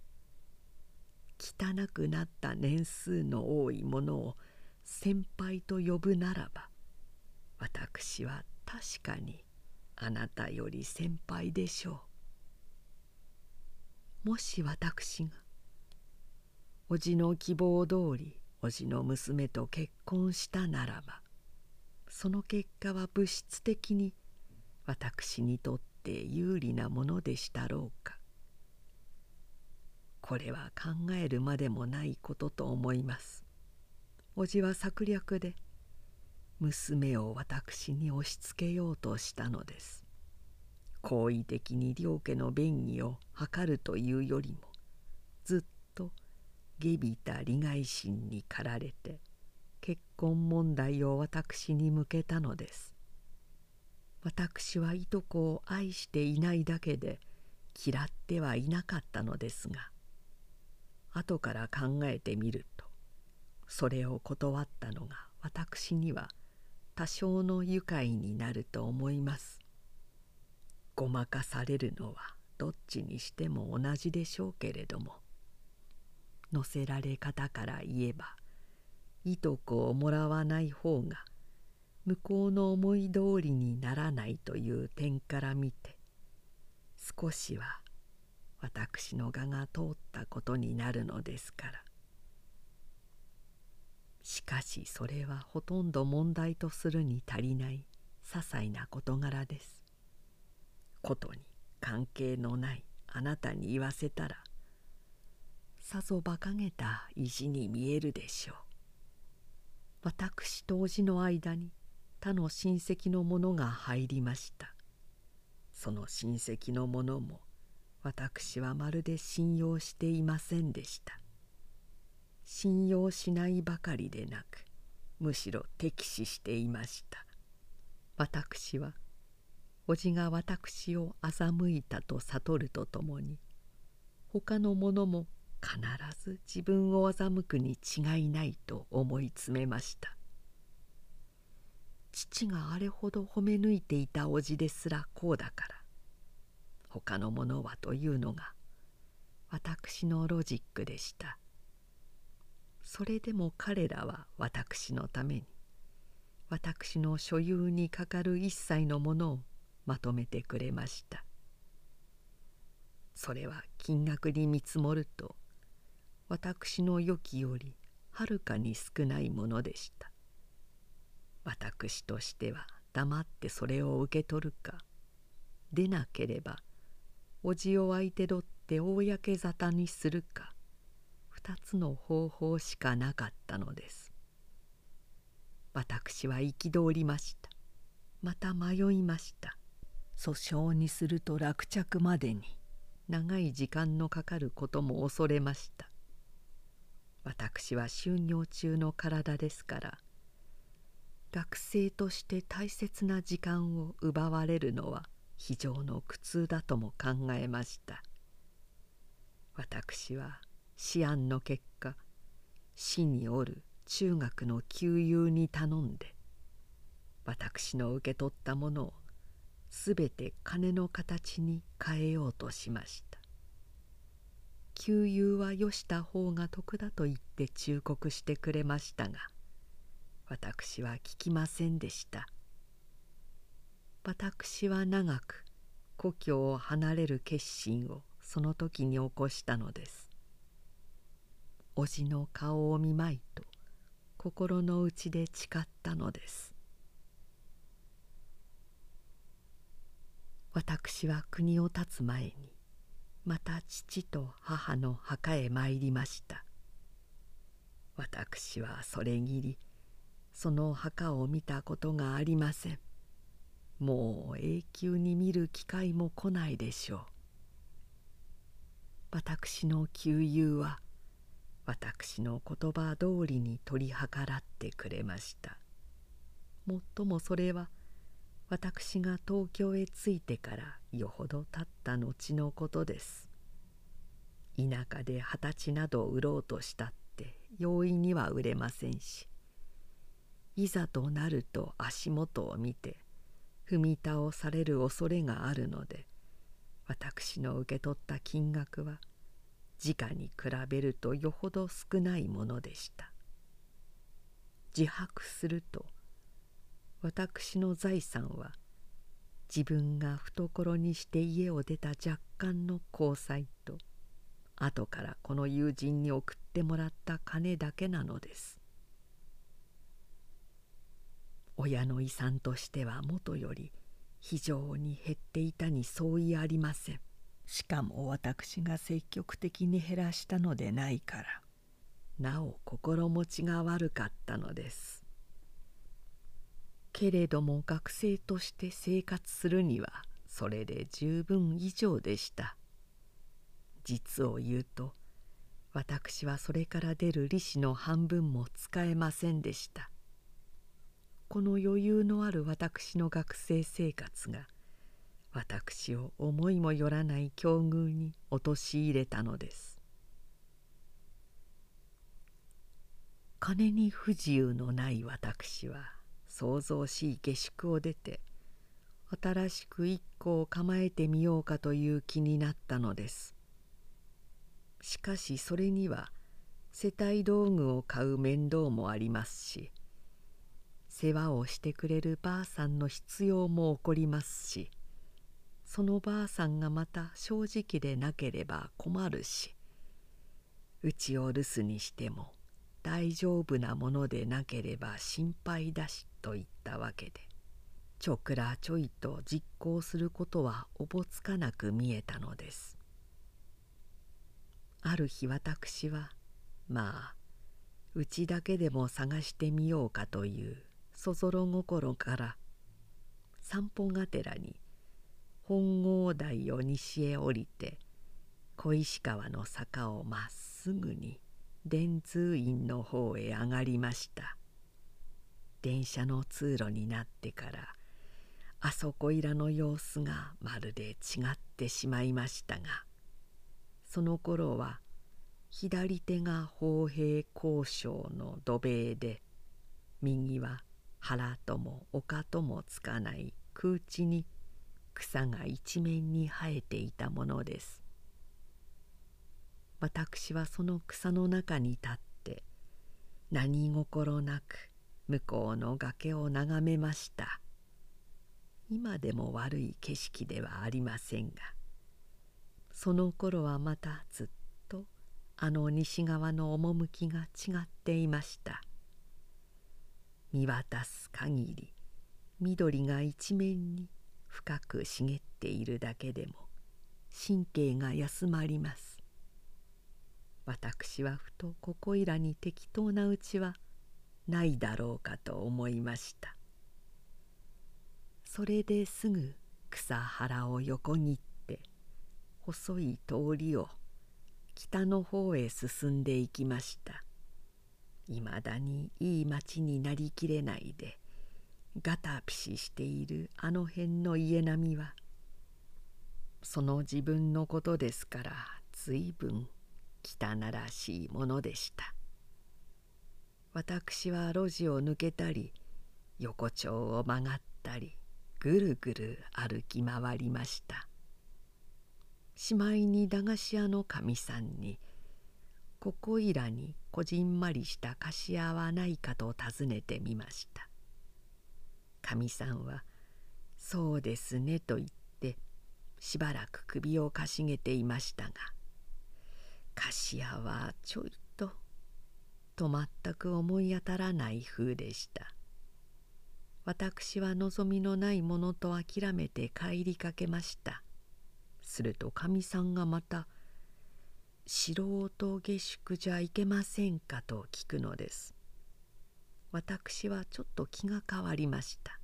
汚くなった年数の多いものを先輩と呼ぶならば私は確かにあなたより先輩でしょう。もし私がおじの希望通りおじの娘と結婚したならばその結果は物質的に私にとって有利なものでしたろうか。これは考えるまでもないことと思います。おじは策略で娘を私に押しつけようとしたのです。好意的に両家の便宜を図るというよりもずっと下びた利害心に駆られて結婚問題を私に向けたのです。私はいとこを愛していないだけで嫌ってはいなかったのですが後から考えてみるとそれを断ったのが私には多少の愉快になると思います。ごまかされるのはどっちにしても同じでしょうけれども。乗せられ方から言えばいとこをもらわない方が向こうの思い通りにならないという点から見て少しは私の我が通ったことになるのですから。しかしそれはほとんど問題とするに足りない些細な事柄です。ことに関係のないあなたに言わせたらさぞ馬鹿げた意地に見えるでしょう。私と叔父の間に他の親戚の者が入りました。その親戚の者も私はまるで信用していませんでした。信用しないばかりでなくむしろ敵視していました。私は叔父が私を欺いたと悟るとともに他の者も必ず自分を欺くに違いないと思い詰めました。父があれほど褒め抜いていた叔父ですらこうだから他の者はというのが私のロジックでした。それでも彼らは私のために私の所有にかかる一切のものをまとめてくれました。それは金額に見積もると私の良きよりはるかに少ないものでした。私としては黙ってそれを受け取るかでなければ叔父を相手取って公沙汰にするか二つの方法しかなかったのです。私は憤りました。また迷いました。訴訟にすると落着までに。長い時間のかかることも恐れました。私は就業中の体ですから学生として大切な時間を奪われるのは非常の苦痛だとも考えました。私は思案の結果死におる中学の旧友に頼んで私の受け取ったものをすべて金の形に変えようとしました。旧友はよした方が得だと言って忠告してくれましたが私は聞きませんでした。私は長く故郷を離れる決心をその時に起こしたのです。叔父の顔を見まいと心の内で誓ったのです。私は国を立つ前にまた父と母の墓へ参りました。私はそれぎりその墓を見たことがありません。もう永久に見る機会も来ないでしょう。私の旧友は私の言葉通りに取り計らってくれました。もっともそれは私が東京へ着いてからよほど経った後のことです。田舎で二十歳など売ろうとしたって容易には売れませんしいざとなると足元を見て踏み倒される恐れがあるので私の受け取った金額は時価に比べるとよほど少ないものでした。自白すると私の財産は自分が懐にして家を出た若干の交際と後からこの友人に送ってもらった金だけなのです。親の遺産としてはもとより非常に減っていたに相違ありません。しかも私が積極的に減らしたのでないからなお心持ちが悪かったのです。けれども学生として生活するにはそれで十分以上でした。実を言うと私はそれから出る利子の半分も使えませんでした。この余裕のある私の学生生活が私を思いもよらない境遇に陥れたのです。金に不自由のない私は騒々しい下宿を出て新しく一個を構えてみようかという気になったのです。しかしそれには世帯道具を買う面倒もありますし世話をしてくれるばあさんの必要も起こりますしそのばあさんがまた正直でなければ困るしうちを留守にしても大丈夫なものでなければ心配だしと言ったわけでちょくらちょいと実行することはおぼつかなく見えたのです。ある日私はまあうちだけでも探してみようかというそぞろ心から散歩がてらに本郷台を西へ降りて小石川の坂をまっすぐに電通院の方へ上がりました。電車の通路になってからあそこいらの様子がまるで違ってしまいましたがその頃は左手が砲兵交渉の土塀で右は腹とも丘ともつかない空地に草が一面に生えていたものです。私はその草の中に立って何心なく向こうの崖を眺めました。今でも悪い景色ではありませんがその頃はまたずっとあの西側の趣が違っていました。見渡す限り緑が一面に深く茂っているだけでも神経が休まります。私はふとここいらに適当なうちはないだろうかと思いました。それですぐ草原を横切って細い通りを北の方へ進んでいきました。いまだにいい町になりきれないでガタピシしているあの辺の家並みはその自分のことですから随分汚らしいものでした。私は路地を抜けたり横丁を曲がったりぐるぐる歩き回りました。しまいに駄菓子屋のかみさんにここいらにこじんまりした菓子屋はないかと尋ねてみました。かみさんは「そうですね」と言ってしばらく首をかしげていましたが菓子屋はちょいとと全く思い当たらない風でした私は望みのないものと諦めて帰りかけましたするとかみさんがまた「素人下宿じゃいけませんかと聞くのです。私はちょっと気が変わりました。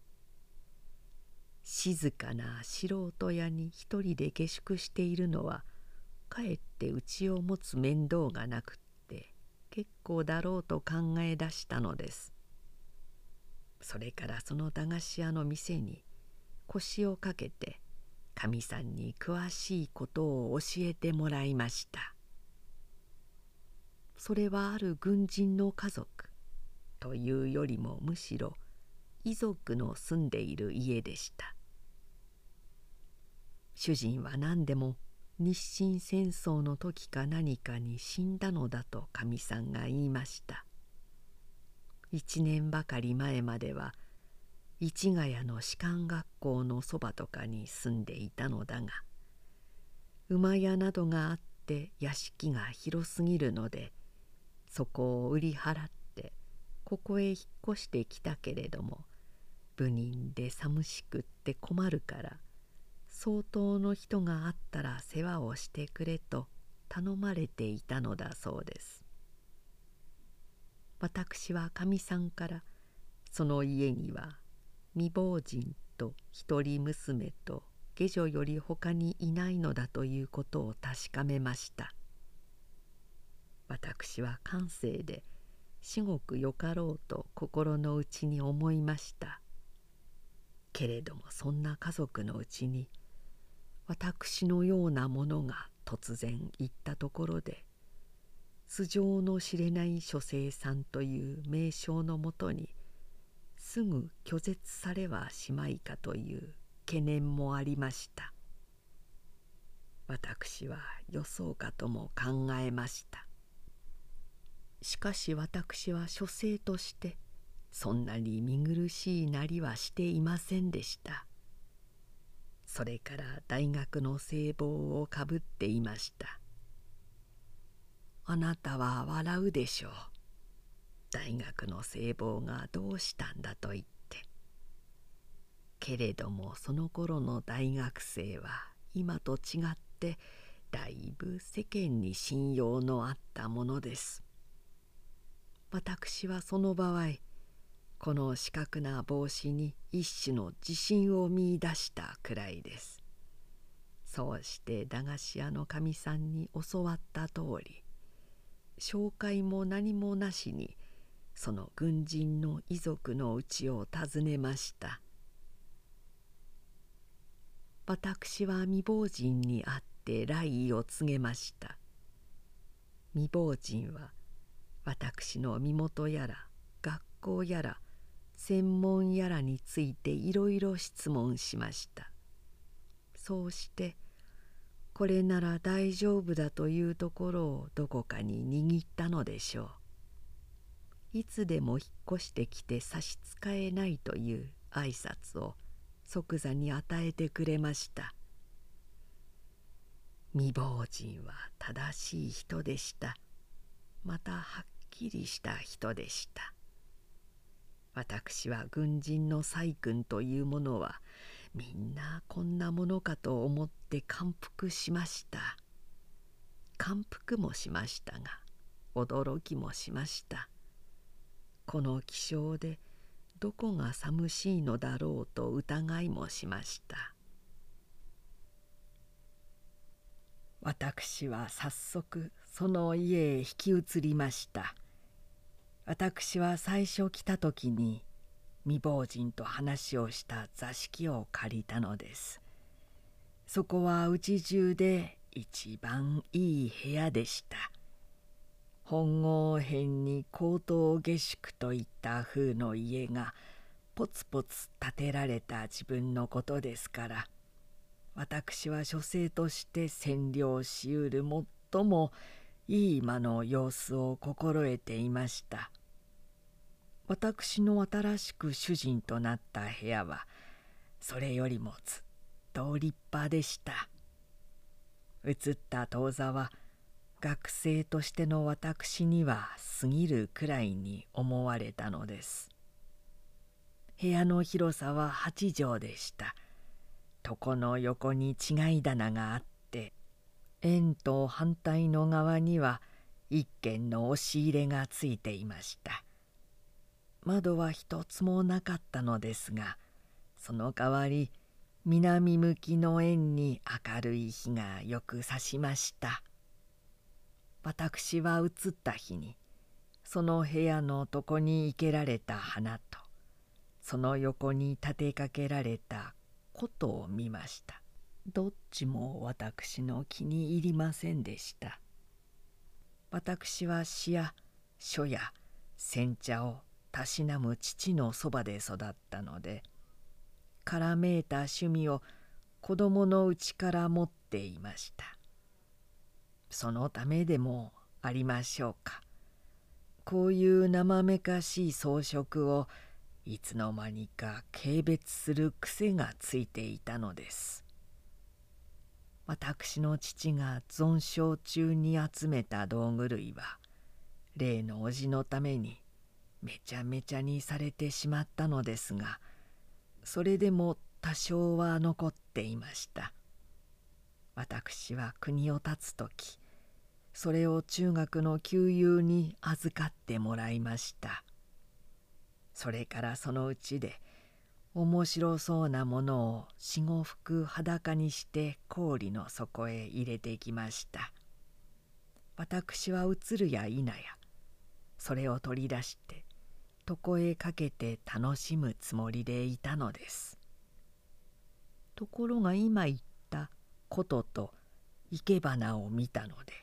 静かな素人屋に一人で下宿しているのはかえってうちを持つ面倒がなくって結構だろうと考え出したのです。それからその駄菓子屋の店に腰をかけてかみさんに詳しいことを教えてもらいました。それはある軍人の家族というよりもむしろ遺族の住んでいる家でした。主人は何でも日清戦争の時か何かに死んだのだとかみさんが言いました。一年ばかり前までは市ヶ谷の士官学校のそばとかに住んでいたのだが馬屋などがあって屋敷が広すぎるのでそこを売り払ってここへ引っ越してきたけれども部人で寒しくって困るから相当の人があったら世話をしてくれと頼まれていたのだそうです。私はかみさんからその家には未亡人と一人娘と下女より他にいないのだということを確かめました。私は感性で至極よかろうと心の内に思いました。けれどもそんな家族のうちに私のようなものが突然行ったところで素性の知れない書生さんという名称のもとにすぐ拒絶されはしまいかという懸念もありました。私は予想かとも考えました。しかし私は書生としてそんなに見苦しいなりはしていませんでした。それから大学の制帽をかぶっていました。あなたは笑うでしょう。大学の制帽がどうしたんだと言って。けれどもその頃の大学生は今と違ってだいぶ世間に信用のあったものです。私はその場合この四角な帽子に一種の自信を見いだしたくらいです。そうして駄菓子屋のかみさんに教わった通り紹介も何もなしにその軍人の遺族のうちを訪ねました。私は未亡人に会って来意を告げました。未亡人は私の身元やら学校やら専門やらについていろいろ質問しました。そうしてこれなら大丈夫だというところをどこかに握ったのでしょう。いつでも引っ越してきて差し支えないという挨拶を即座に与えてくれました。未亡人は正しい人でした「またはっきりした人でした。私は軍人の細君というものはみんなこんなものかと思って感服しました。感服もしましたが驚きもしました。この気象でどこが寂しいのだろうと疑いもしました。私は早速その家へ引き移りました。私は最初来た時に未亡人と話をした座敷を借りたのです。そこはうち中で一番いい部屋でした。本郷辺に高等下宿といった風の家がポツポツ建てられた自分のことですから私は書生として占領しうる最もいい間の様子を心得ていました。私の新しく主人となった部屋はそれよりもずっと立派でした。移った当座は学生としての私には過ぎるくらいに思われたのです。部屋の広さは8畳でした。床の横に違い棚があって円と反対の側には一軒の押し入れがついていました。窓は一つもなかったのですがその代わり南向きの円に明るい日がよく差しました。私は移った日にその部屋の床に生けられた花とその横に立てかけられた琴を見ました。どっちも私の気に入りませんでした。私は詩や書や煎茶をたしなむ父のそばで育ったのでからめいた趣味を子供のうちから持っていました。そのためでもありましょうか。こういう生めかしい装飾をいつの間にか軽蔑する癖がついていたのです。私の父が存傷中に集めた道具類は例の叔父のためにめちゃめちゃにされてしまったのですがそれでも多少は残っていました。私は国を立つ時それを中学の旧友に預かってもらいました。それからそのうちで面白そうなものを四五服裸にして氷の底へ入れてきました。私は映るや否やそれを取り出して床へかけて楽しむつもりでいたのです。ところが今言ったことと生け花を見たので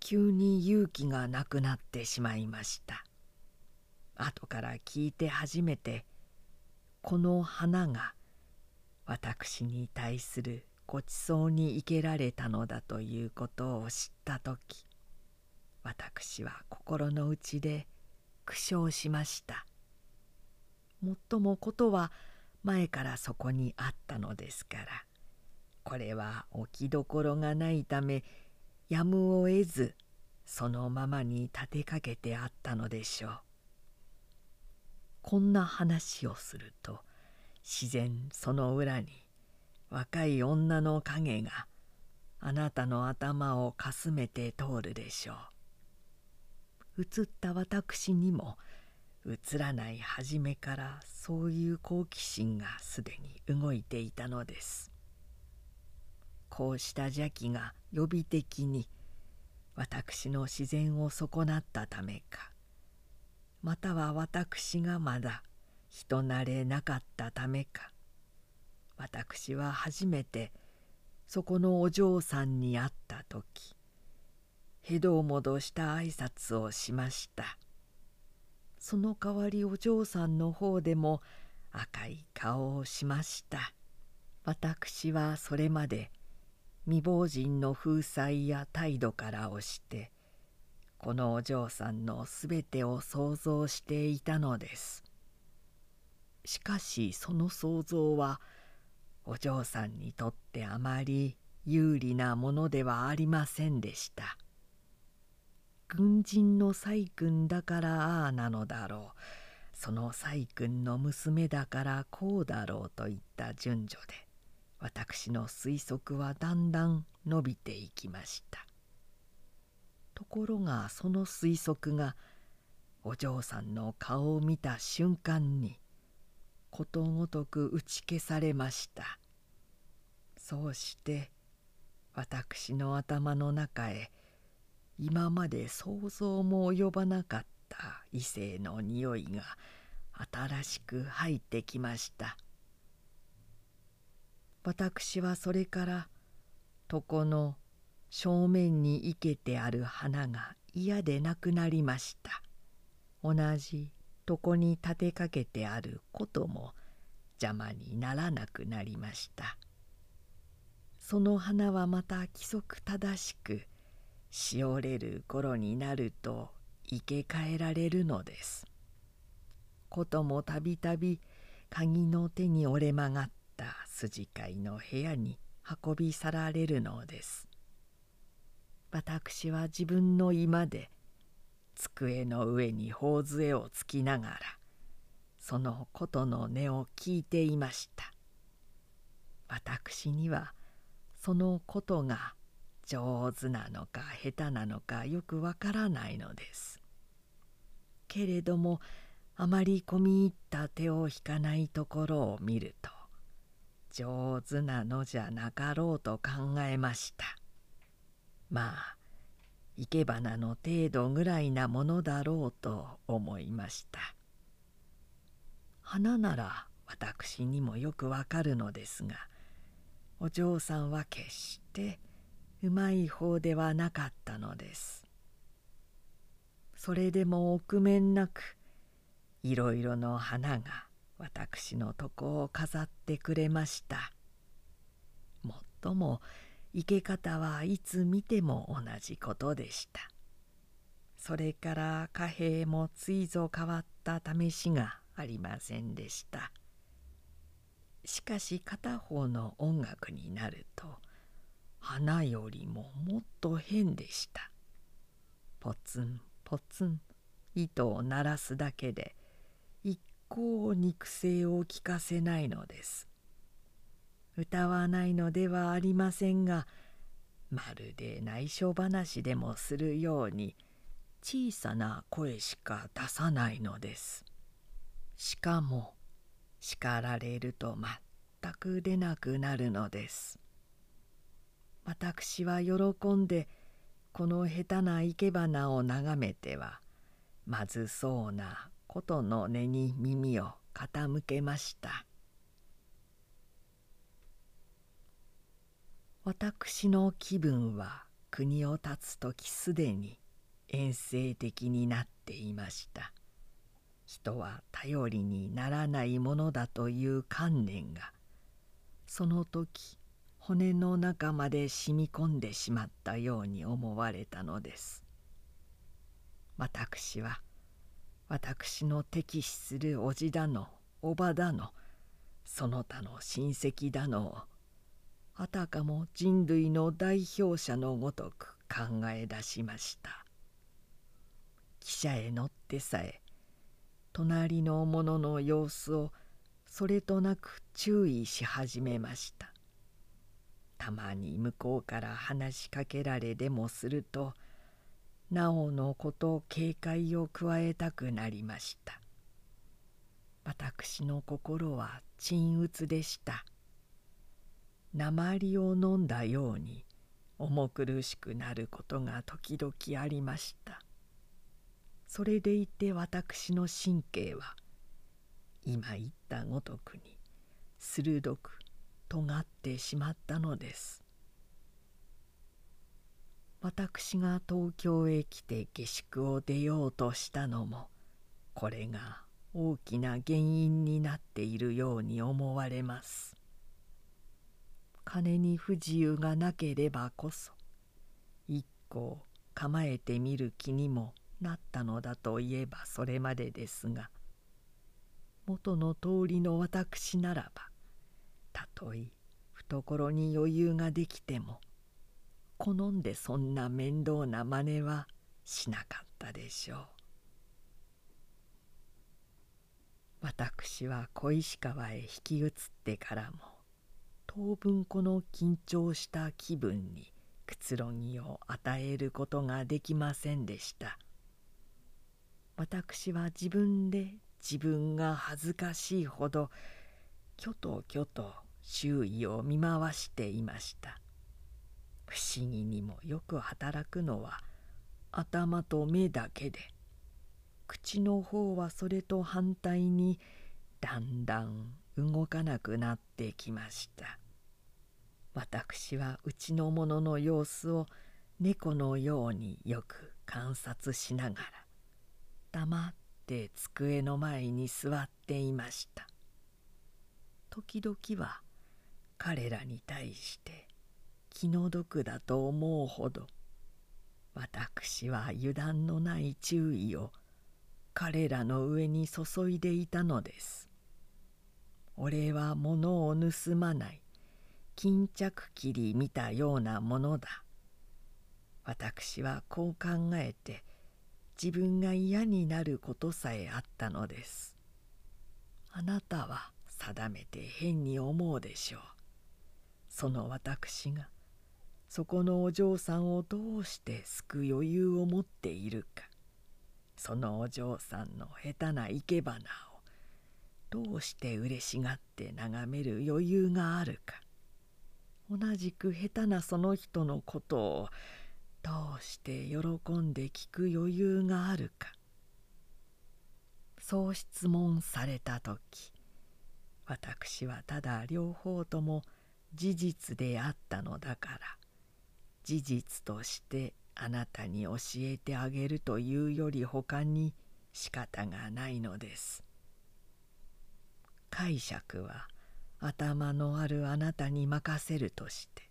急に勇気がなくなってしまいました。後から聞いて初めてこの花が私に対するごちそうに生けられたのだということを知った時私は心の内で苦笑しました。もっともことは前からそこにあったのですから。これは置きどころがないためやむを得ずそのままに立てかけてあったのでしょう。こんな話をすると自然その裏に若い女の影があなたの頭をかすめて通るでしょう。映った私にも映らない初めからそういう好奇心がすでに動いていたのです。こうした邪気が予備的に私の自然を損なったためかまたは私がまだ人慣れなかったためか私は初めてそこのお嬢さんに会った時へどを戻した挨拶をしました。その代わりお嬢さんの方でも赤い顔をしました。私はそれまで未亡人の風采や態度から押してこのお嬢さんのすべてを想像していたのです。しかしその想像はお嬢さんにとってあまり有利なものではありませんでした。軍人の細君だからああなのだろう。その細君の娘だからこうだろうといった順序で私の推測はだんだん伸びていきました。ところがその推測がお嬢さんの顔を見た瞬間にことごとく打ち消されました。そうして私の頭の中へ今まで想像も及ばなかった異性の匂いが新しく入ってきました。私はそれから床の正面に生けてある花が嫌でなくなりました。同じ床に立てかけてあることも邪魔にならなくなりました。その花はまた規則正しくしおれる頃になると生け替えられるのです。こともたびたび鍵の手に折れ曲がった筋飼いの部屋に運び去られるのです。私は自分の居間で机の上に頬杖をつきながらそのことの音を聞いていました。私にはそのことが上手なのか下手なのかよくわからないのです。けれどもあまり込み入った手を引かないところを見ると上手なのじゃなかろうと考えました。まあ生け花の程度ぐらいなものだろうと思いました。花なら私にもよくわかるのですがお嬢さんは決してうまい方ではなかったのです。それでも臆面なくいろいろの花が私の床を飾ってくれました。もっとも生け方はいつ見ても同じことでした。それから貨幣もついぞ変わった試しがありませんでした。しかし片方の音楽になると花よりももっと変でした。ポツンポツン糸を鳴らすだけで一向肉声を聞かせないのです。歌わないのではありませんがまるで内緒話でもするように小さな声しか出さないのです。しかも叱られると全く出なくなるのです。私は喜んでこの下手な生け花を眺めてはまずそうな琴の音に耳を傾けました。私の気分は国を立つ時すでに遠征的になっていました。人は頼りにならないものだという観念がその時骨の中まで染み込んでしまったように思われたのです。私は私の敵視する叔父だの叔母だのその他の親戚だのをあたかも人類の代表者のごとく考え出しました。汽車へ乗ってさえ隣の者の様子をそれとなく注意し始めました。たまに向こうから話しかけられでもするとなおのこと警戒を加えたくなりました。私の心は鎮鬱でした。鉛を飲んだように重苦しくなることが時々ありました。それでいて私の神経は今言ったごとくに鋭く尖ってしまったのです。私が東京へ来て下宿を出ようとしたのもこれが大きな原因になっているように思われます。金に不自由がなければこそ一向構えてみる気にもなったのだといえばそれまでですが元の通りの私ならばたとえ懐に余裕ができても好んでそんな面倒な真似はしなかったでしょう。私は小石川へ引き移ってからも当分この緊張した気分にくつろぎを与えることができませんでした。私は自分で自分が恥ずかしいほどきょときょと周囲を見回していました。不思議にもよく働くのは頭と目だけで口の方はそれと反対にだんだん動かなくなってきました。私はうちの者の様子を猫のようによく観察しながら黙って机の前に座っていました。時々は彼らに対して気の毒だと思うほど私は油断のない注意を彼らの上に注いでいたのです。俺は物を盗まない巾着切り見たようなものだ。私はこう考えて自分が嫌になることさえあったのです。あなたは定めて変に思うでしょう。その私がそこのお嬢さんをどうして救う余裕を持っているか。そのお嬢さんの下手な生け花をどうして嬉しがって眺める余裕があるか。同じく下手なその人のことをどうして喜んで聞く余裕があるか。そう質問された時私はただ両方とも事実であったのだから事実としてあなたに教えてあげるというより他に仕方がないのです。解釈は頭のあるあなたに任せるとして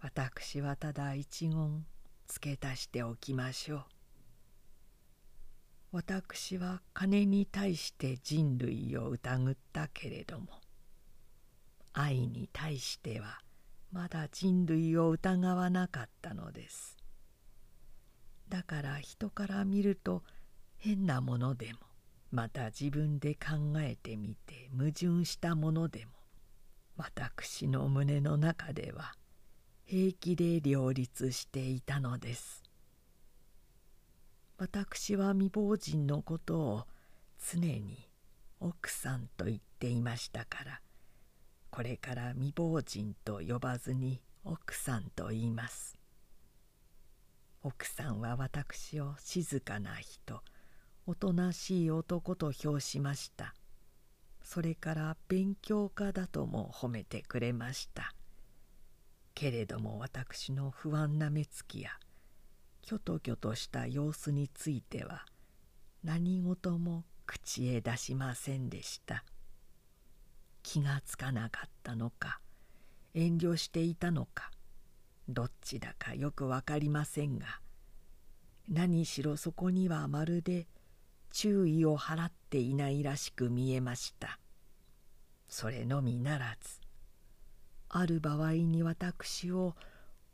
私はただ一言付け足しておきましょう。私は金に対して人類を疑ったけれども愛に対してはまだ人類を疑わなかったのです。だから人から見ると変なものでもまた自分で考えてみて矛盾したものでも私の胸の中では平気で両立していたのです。私は未亡人のことを常に奥さんと言っていましたからこれから未亡人と呼ばずに奥さんと言います。奥さんは私を静かな人おとなしい男と評しました。それから勉強家だとも褒めてくれました。けれども私の不安な目つきやきょときょとした様子については何事も口へ出しませんでした。気がつかなかったのか遠慮していたのかどっちだかよく分かりませんが何しろそこにはまるで注意を払っていないらしく見えました。それのみならずある場合に私を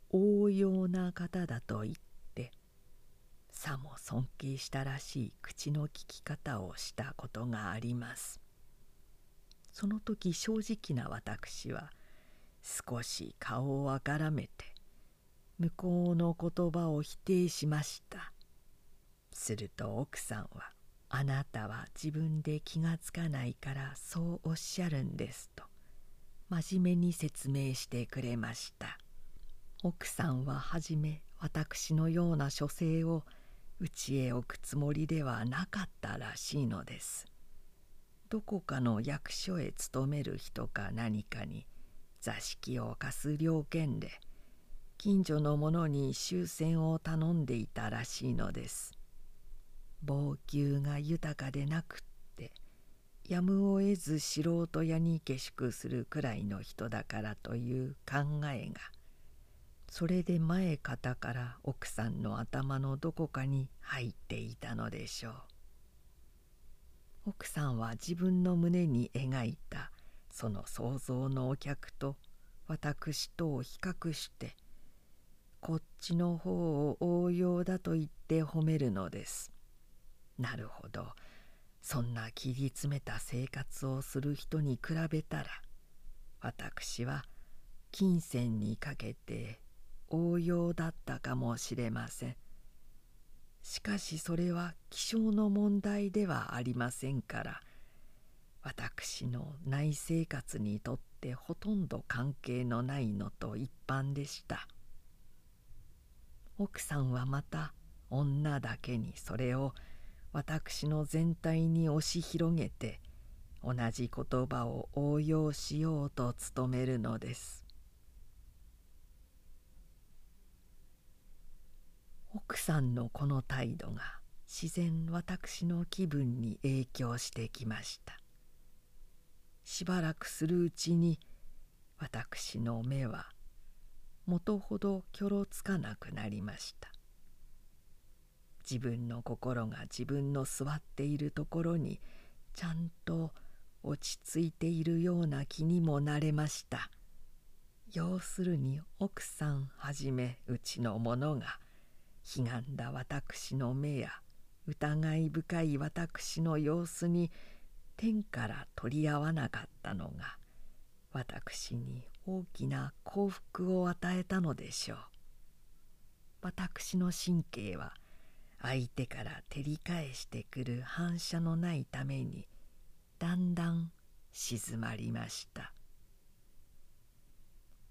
応用な方だと言ってさも尊敬したらしい口の利き方をしたことがあります。その時正直な私は少し顔をあからめて向こうの言葉を否定しました。すると奥さんは「あなたは自分で気がつかないからそうおっしゃるんです」と真面目に説明してくれました。奥さんは初め私のような書生を家へ置くつもりではなかったらしいのです。どこかの役所へ勤める人か何かに座敷を貸す了見で近所の者に終戦を頼んでいたらしいのです。防給が豊かでなくってやむを得ず素人屋に下宿するくらいの人だからという考えがそれで前方から奥さんの頭のどこかに入っていたのでしょう。奥さんは自分の胸に描いたその想像のお客と私とを比較してこっちの方を応用だと言って褒めるのです。なるほどそんな切り詰めた生活をする人に比べたら私は金銭にかけて応用だったかもしれません。しかしそれは気象の問題ではありませんから私の内生活にとってほとんど関係のないのと一般でした。奥さんはまた女だけにそれを私の全体に押し広げて同じ言葉を応用しようと努めるのです。奥さんのこの態度が自然私の気分に影響してきました。しばらくするうちに私の目はもとほどきょろつかなくなりました。自分の心が自分の座っているところにちゃんと落ち着いているような気にもなれました。要するに奥さんはじめうちの者が悲願だ私の目や疑い深い私の様子に天から取り合わなかったのが私に大きな幸福を与えたのでしょう。私の神経は相手から照り返してくる反射のないためにだんだん静まりました。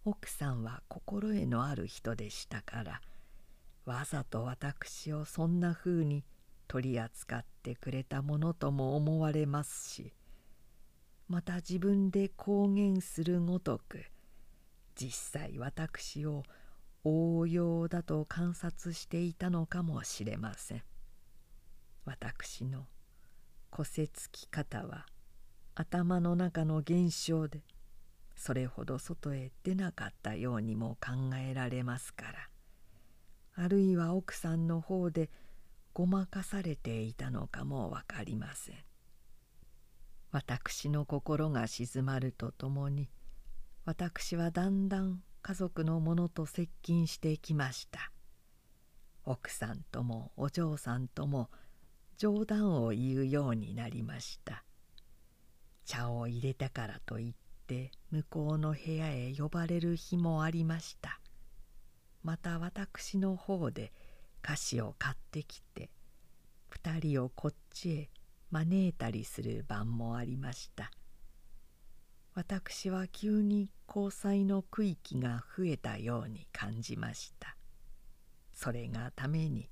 奥さんは心得のある人でしたからわざと私をそんなふうに取り扱ってくれたものとも思われますしまた自分で公言するごとく実際私を応用だと観察していたのかもしれません。私の骨折き方は頭の中の現象でそれほど外へ出なかったようにも考えられますから。あるいは奥さんの方でごまかされていたのかも分かりません。私の心が静まるとともに私はだんだん家族の者と接近してきました。奥さんともお嬢さんとも冗談を言うようになりました。茶を入れたからといって向こうの部屋へ呼ばれる日もありました。また私の方で菓子を買ってきて2人をこっちへ招いたりする晩もありました。私は急に交際の区域が増えたように感じました。それがために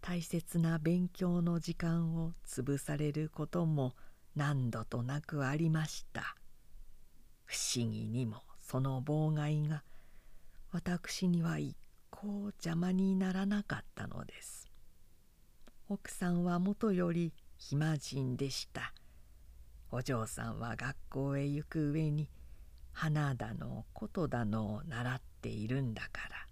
大切な勉強の時間を潰されることも何度となくありました。不思議にもその妨害が私には一向邪魔にならなかったのです。奥さんはもとより暇人でした。お嬢さんは学校へ行く上に花だのことだのを習っているんだから。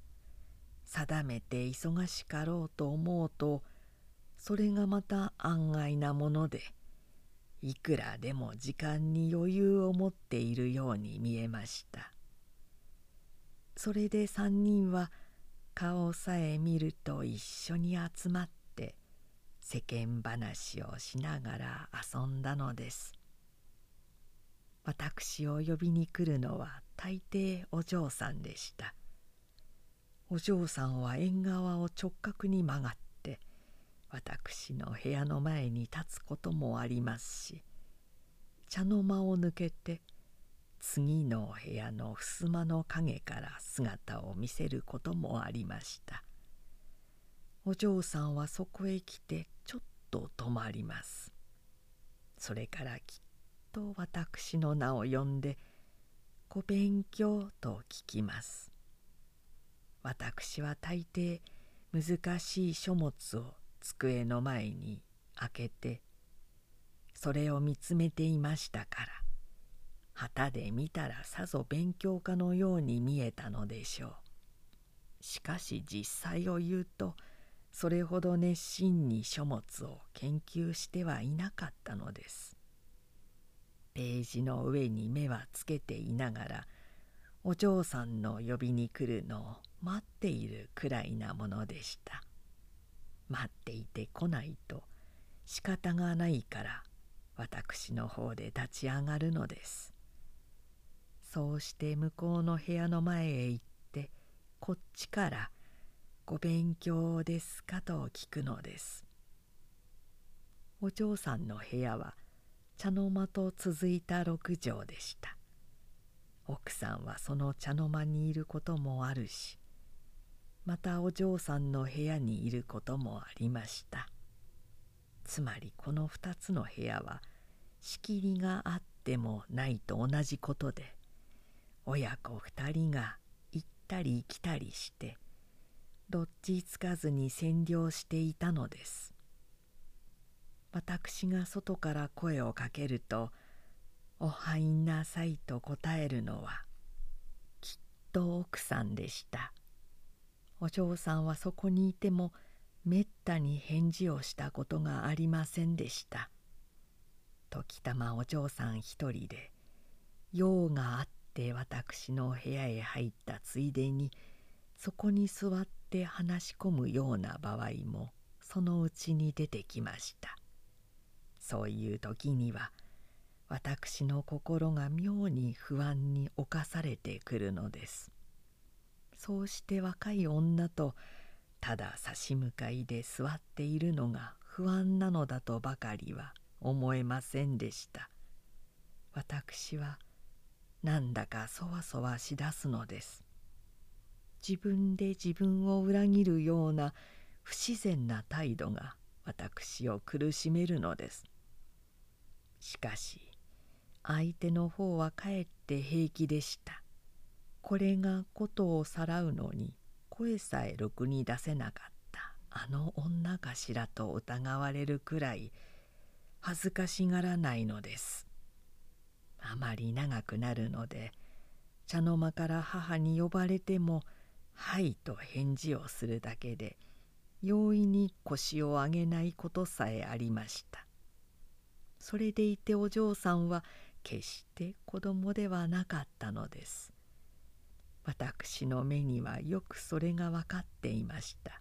定めて忙しかろうと思うとそれがまた案外なものでいくらでも時間に余裕を持っているように見えました。それで3人は顔さえ見ると一緒に集まって世間話をしながら遊んだのです。私を呼びに来るのは大抵お嬢さんでした。お嬢さんは縁側を直角に曲がって私の部屋の前に立つこともありますし茶の間を抜けて次の部屋の襖の陰から姿を見せることもありました。お嬢さんはそこへ来てちょっと止まります。それからきっと私の名を呼んで「ご勉強」と聞きます。私は大抵難しい書物を机の前に開けてそれを見つめていましたから。旗で見たらさぞ勉強家のように見えたのでしょう。しかし実際を言うとそれほど熱心に書物を研究してはいなかったのです。ページの上に目はつけていながらお嬢さんの呼びに来るのを待っているくらいなものでした。待っていて来ないと仕方がないから私の方で立ち上がるのです。そうして向こうの部屋の前へ行ってこっちから「ご勉強ですか?」と聞くのです。お嬢さんの部屋は茶の間と続いた六畳でした。奥さんはその茶の間にいることもあるしまたお嬢さんの部屋にいることもありました。つまりこの2つの部屋は仕切りがあってもないと同じことで親子2人が行ったり来たりしてどっちつかずに占領していたのです。私が外から声をかけると「お入んなさい」と答えるのはきっと奥さんでした。お嬢さんはそこにいてもめったに返事をしたことがありませんでした。時たまお嬢さん一人で用があって私の部屋へ入ったついでにそこに座って話し込むような場合もそのうちに出てきました。そういう時には私の心が妙に不安に侵されてくるのです。そうして若い女とただ差し向かいで座っているのが不安なのだとばかりは思えませんでした。私はなんだかそわそわしだすのです。自分で自分を裏切るような不自然な態度が私を苦しめるのです。しかし相手の方はかえって平気でした。これがことをさらうのに声さえろくに出せなかった。あの女かしらと疑われるくらい恥ずかしがらないのです。あまり長くなるので茶の間から母に呼ばれても「はい」と返事をするだけで容易に腰を上げないことさえありました。それでいてお嬢さんは決して子供ではなかったのです。私の目にはよくそれが分かっていました。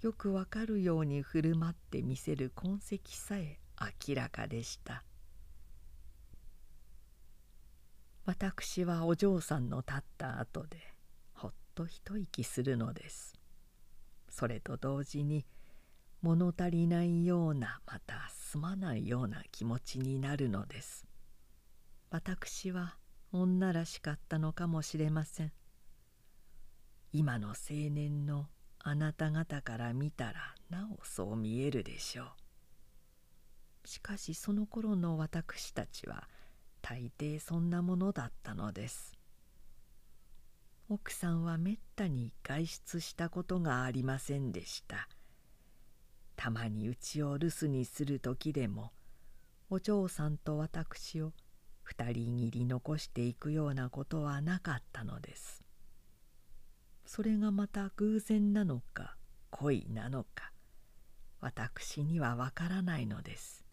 よくわかるように振る舞ってみせる痕跡さえ明らかでした。私はお嬢さんの立った後でほっと一息するのです。それと同時に物足りないようなまたすまないような気持ちになるのです。私は女らしかったのかもしれません。今の青年のあなた方から見たらなおそう見えるでしょう。しかしその頃の私たちは大抵そんなものだったのです。奥さんはめったに外出したことがありませんでした。たまにうちを留守にする時でもお嬢さんと私を二人切り残していくようなことはなかったのです。それがまた偶然なのか恋なのか私にはわからないのです。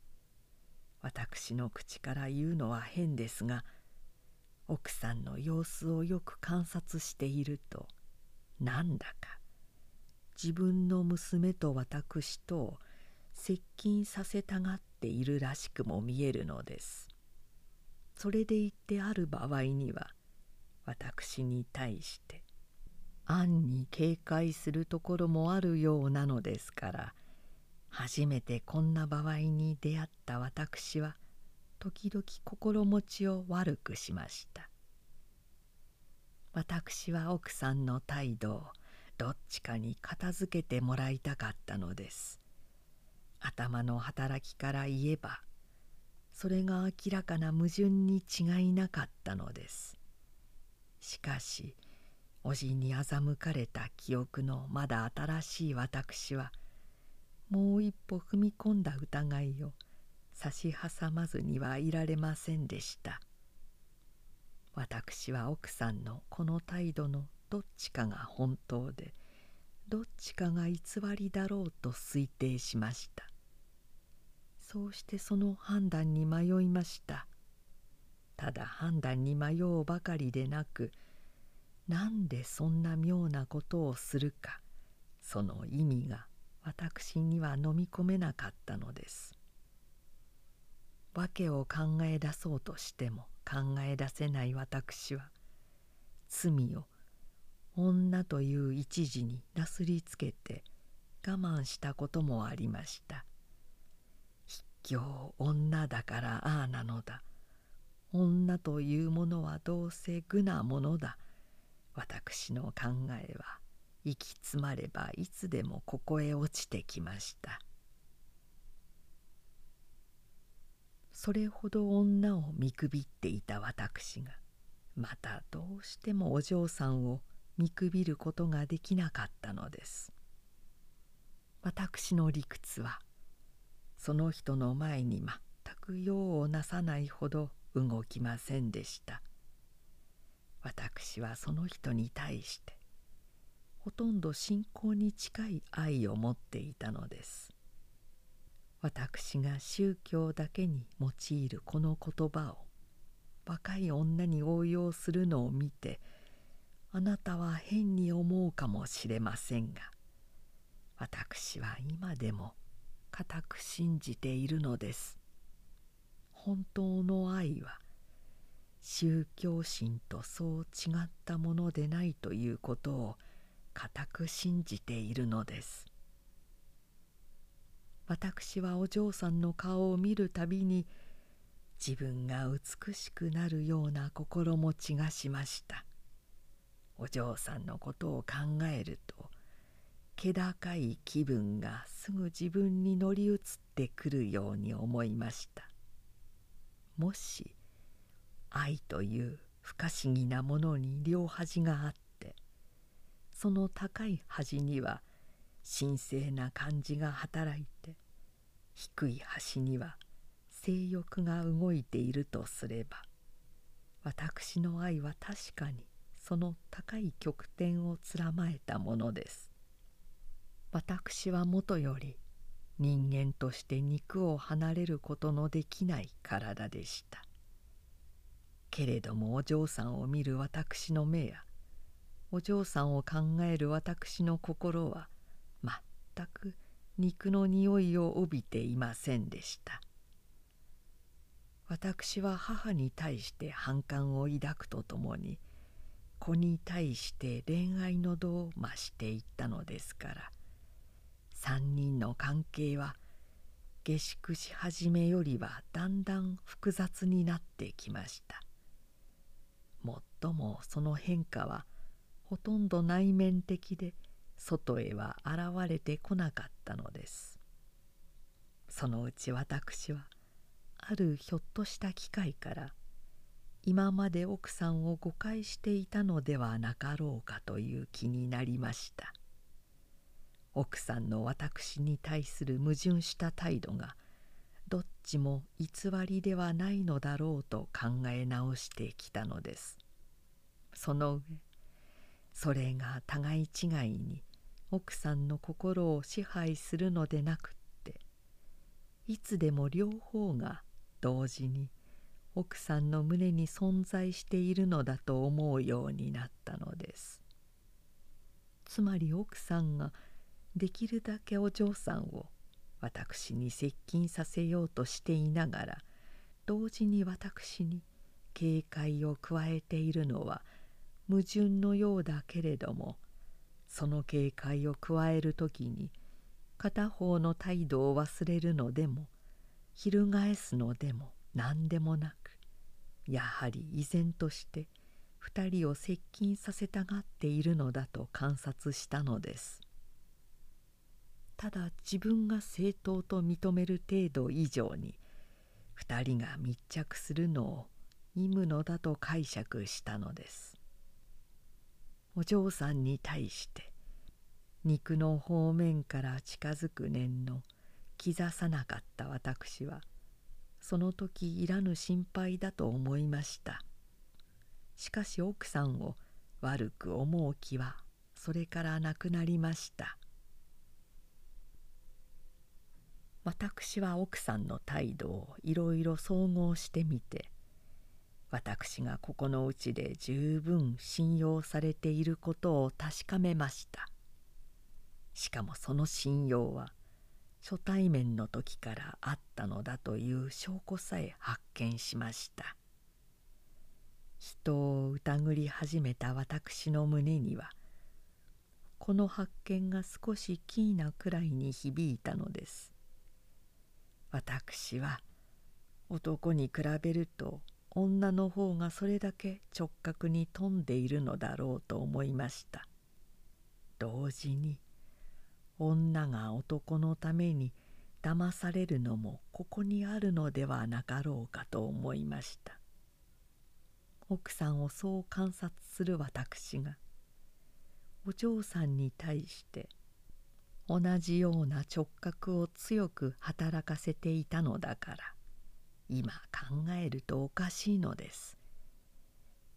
私の口から言うのは変ですが奥さんの様子をよく観察しているとなんだか自分の娘と私と接近させたがっているらしくも見えるのです。それでいってある場合には私に対して暗に警戒するところもあるようなのですから初めてこんな場合に出会った私は時々心持ちを悪くしました。私は奥さんの態度をどっちかに片付けてもらいたかったのです。頭の働きから言えばそれが明らかな矛盾に違いなかったのです。しかし叔父に欺かれた記憶のまだ新しい私はもう一歩踏み込んだ疑いを差し挟まずにはいられませんでした。私は奥さんのこの態度のどっちかが本当でどっちかが偽りだろうと推定しました。そうしてその判断に迷いました。ただ判断に迷うばかりでなくなんでそんな妙なことをするかその意味が私には飲み込めなかったのです。訳を考え出そうとしても考え出せない私は罪を女という一時になすりつけて我慢したこともありました。筆境女だからああなのだ。女というものはどうせ愚なものだ。私の考えは行き詰まればいつでもここへ落ちてきました。それほど女を見くびっていた私がまたどうしてもお嬢さんを見くびることができなかったのです。私の理屈はその人の前に全く用をなさないほど動きませんでした。私はその人に対してほとんど信仰に近い愛を持っていたのです。私が宗教だけに用いるこの言葉を若い女に応用するのを見てあなたは変に思うかもしれませんが私は今でも固く信じているのです。本当の愛は宗教心とそう違ったものでないということを固く信じているのです。私はお嬢さんの顔を見るたびに自分が美しくなるような心持ちがしました。お嬢さんのことを考えると気高い気分がすぐ自分に乗り移ってくるように思いました。もし愛という不可思議なものに両端があっその高い端には神聖な感じが働いて低い端には性欲が動いているとすれば私の愛は確かにその高い極点をつらまえたものです。私はもとより人間として肉を離れることのできない体でした。けれどもお嬢さんを見る私の目やお嬢さんを考える私の心は全く肉の匂いを帯びていませんでした。私は母に対して反感を抱くとともに子に対して恋愛の度を増していったのですから3人の関係は下宿し始めよりはだんだん複雑になってきました。もっともその変化はほとんど内面的で外へは現れてこなかったのです。そのうち私はあるひょっとした機会から今まで奥さんを誤解していたのではなかろうかという気になりました。奥さんの私に対する矛盾した態度がどっちも偽りではないのだろうと考え直してきたのです。その上それが互い違いに奥さんの心を支配するのでなくっていつでも両方が同時に奥さんの胸に存在しているのだと思うようになったのです。つまり奥さんができるだけお嬢さんを私に接近させようとしていながら同時に私に警戒を加えているのは矛盾のようだけれどもその警戒を加える時に片方の態度を忘れるのでも翻すのでも何でもなくやはり依然として2人を接近させたがっているのだと観察したのです。ただ自分が正当と認める程度以上に2人が密着するのを意むのだと解釈したのです。お嬢さんに対して肉の方面から近づく念の刻さなかった私はその時いらぬ心配だと思いました。しかし奥さんを悪く思う気はそれからなくなりました。私は奥さんの態度をいろいろ総合してみて私がここのうちで十分信用されていることを確かめました。しかもその信用は初対面の時からあったのだという証拠さえ発見しました。人を疑り始めた私の胸にはこの発見が少しキーなくらいに響いたのです。私は男に比べると女の方がそれだけ直角に富んでいるのだろうと思いました。同時に女が男のために騙されるのもここにあるのではなかろうかと思いました。奥さんをそう観察する私がお嬢さんに対して同じような直角を強く働かせていたのだから今考えるとおかしいのです。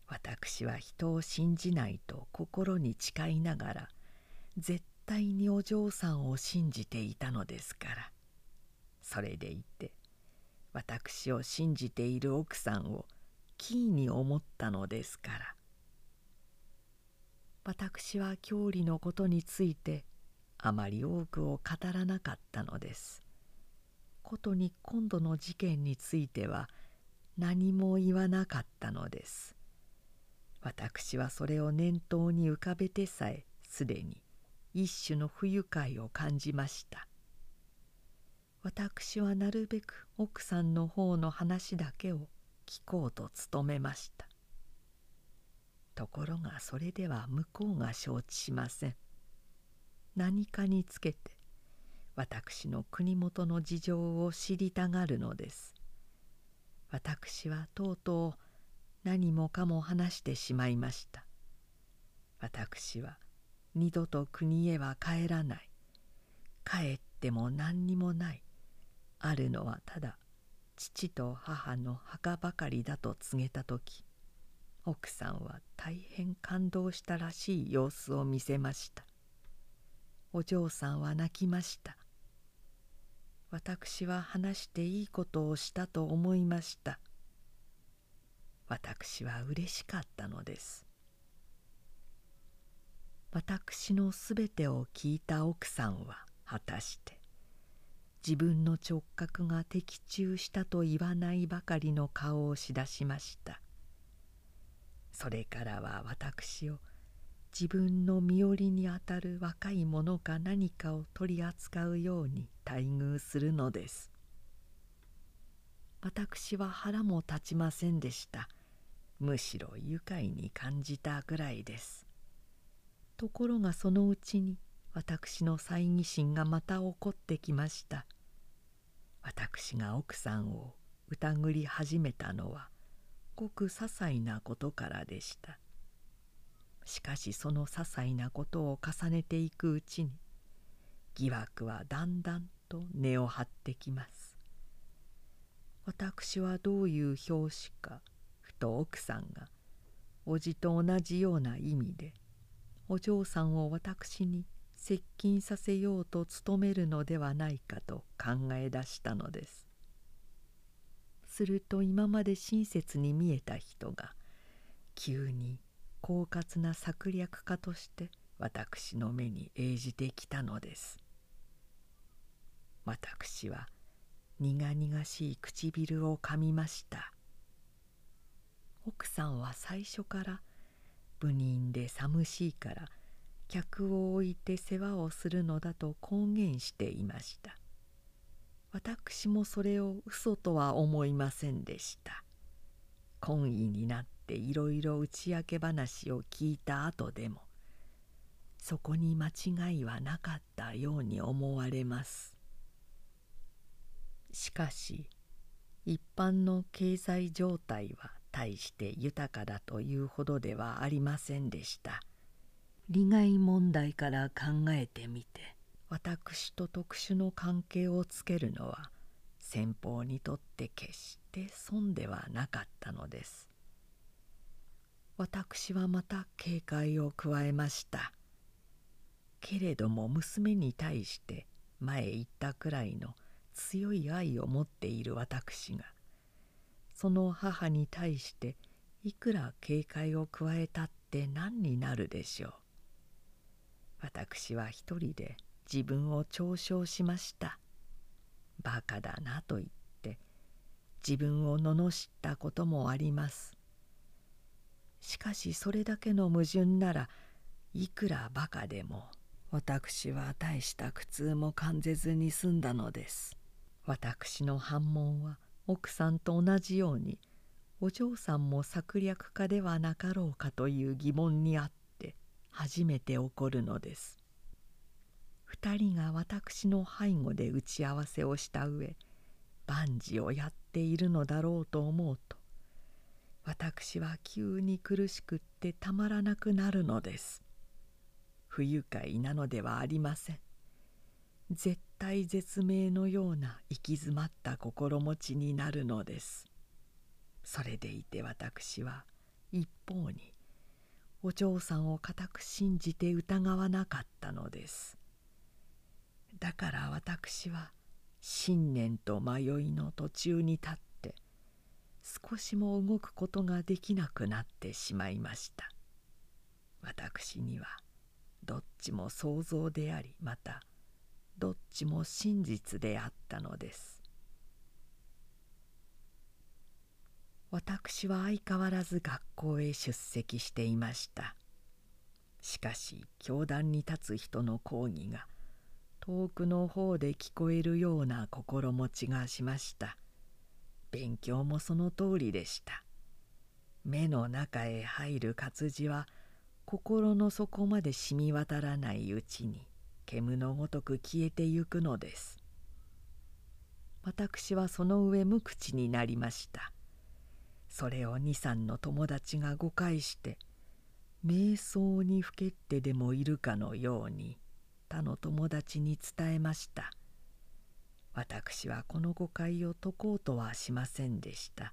私は人を信じないと心に誓いながら絶対にお嬢さんを信じていたのですから。それでいて私を信じている奥さんをキーに思ったのですから。私は郷里のことについてあまり多くを語らなかったのです。ことに今度の事件については何も言わなかったのです。私はそれを念頭に浮かべてさえすでに一種の不愉快を感じました。私はなるべく奥さんの方の話だけを聞こうと努めました。ところがそれでは向こうが承知しません。何かにつけて私の国元の事情を知りたがるのです。私はとうとう何もかも話してしまいました。私は二度と国へは帰らない。帰っても何にもない。あるのはただ父と母の墓ばかりだと告げた時奥さんは大変感動したらしい様子を見せました。お嬢さんは泣きました。私は話していいことをしたと思いました。私は嬉しかったのです。私のすべてを聞いた奥さんは果たして自分の直角が的中したと言わないばかりの顔をしだしました。それからは私を自分の身寄りにあたる若い者か何かを取り扱うように待遇するのです。私は腹も立ちませんでした。むしろ愉快に感じたぐらいです。ところがそのうちに私の猜疑心がまた起こってきました。私が奥さんを疑り始めたのはごく些細なことからでした。しかしその些細なことを重ねていくうちに疑惑はだんだんと根を張ってきます。私はどういう表紙かふと奥さんが叔父と同じような意味でお嬢さんを私に接近させようと努めるのではないかと考え出したのです。すると今まで親切に見えた人が急に狡猾な策略家として私の目に映じてきたのです。私は苦々しい唇をかみました。奥さんは最初から部人で寒しいから客を置いて世話をするのだと公言していました。私もそれを嘘とは思いませんでした。懇意になっていろいろ打ち明け話を聞いた後でもそこに間違いはなかったように思われます。しかし一般の経済状態は大して豊かだというほどではありませんでした。利害問題から考えてみて私と特殊の関係をつけるのは先方にとって決して損ではなかったのです。私はまた警戒を加えました。けれども娘に対して前言ったくらいの強い愛を持っている私がその母に対していくら警戒を加えたって何になるでしょう。私は一人で自分を嘲笑しました。バカだなと言って自分を罵ったこともあります。しかしそれだけの矛盾ならいくらバカでも私は大した苦痛も感じずに済んだのです。私の反問は奥さんと同じようにお嬢さんも策略家ではなかろうかという疑問にあって初めて起こるのです。二人が私の背後で打ち合わせをした上万事をやっているのだろうと思うと私は急に苦しくってたまらなくなるのです。不愉快なのではありません。絶対絶命のような行き詰まった心持ちになるのです。それでいて私は一方にお嬢さんを固く信じて疑わなかったのです。だから私は信念と迷いの途中に立って少しも動くことができなくなってしまいました。私にはどっちも想像でありまたどっちも真実であったのです。私は相変わらず学校へ出席していました。しかし教壇に立つ人の講義が遠くの方で聞こえるような心持ちがしました。勉強もその通りでした。目の中へ入る活字は心の底まで染み渡らないうちに煙のごとく消えてゆくのです。私はその上無口になりました。それを二三の友達が誤解して瞑想にふけってでもいるかのように他の友達に伝えました。私はこの誤解を解こうとはしませんでした。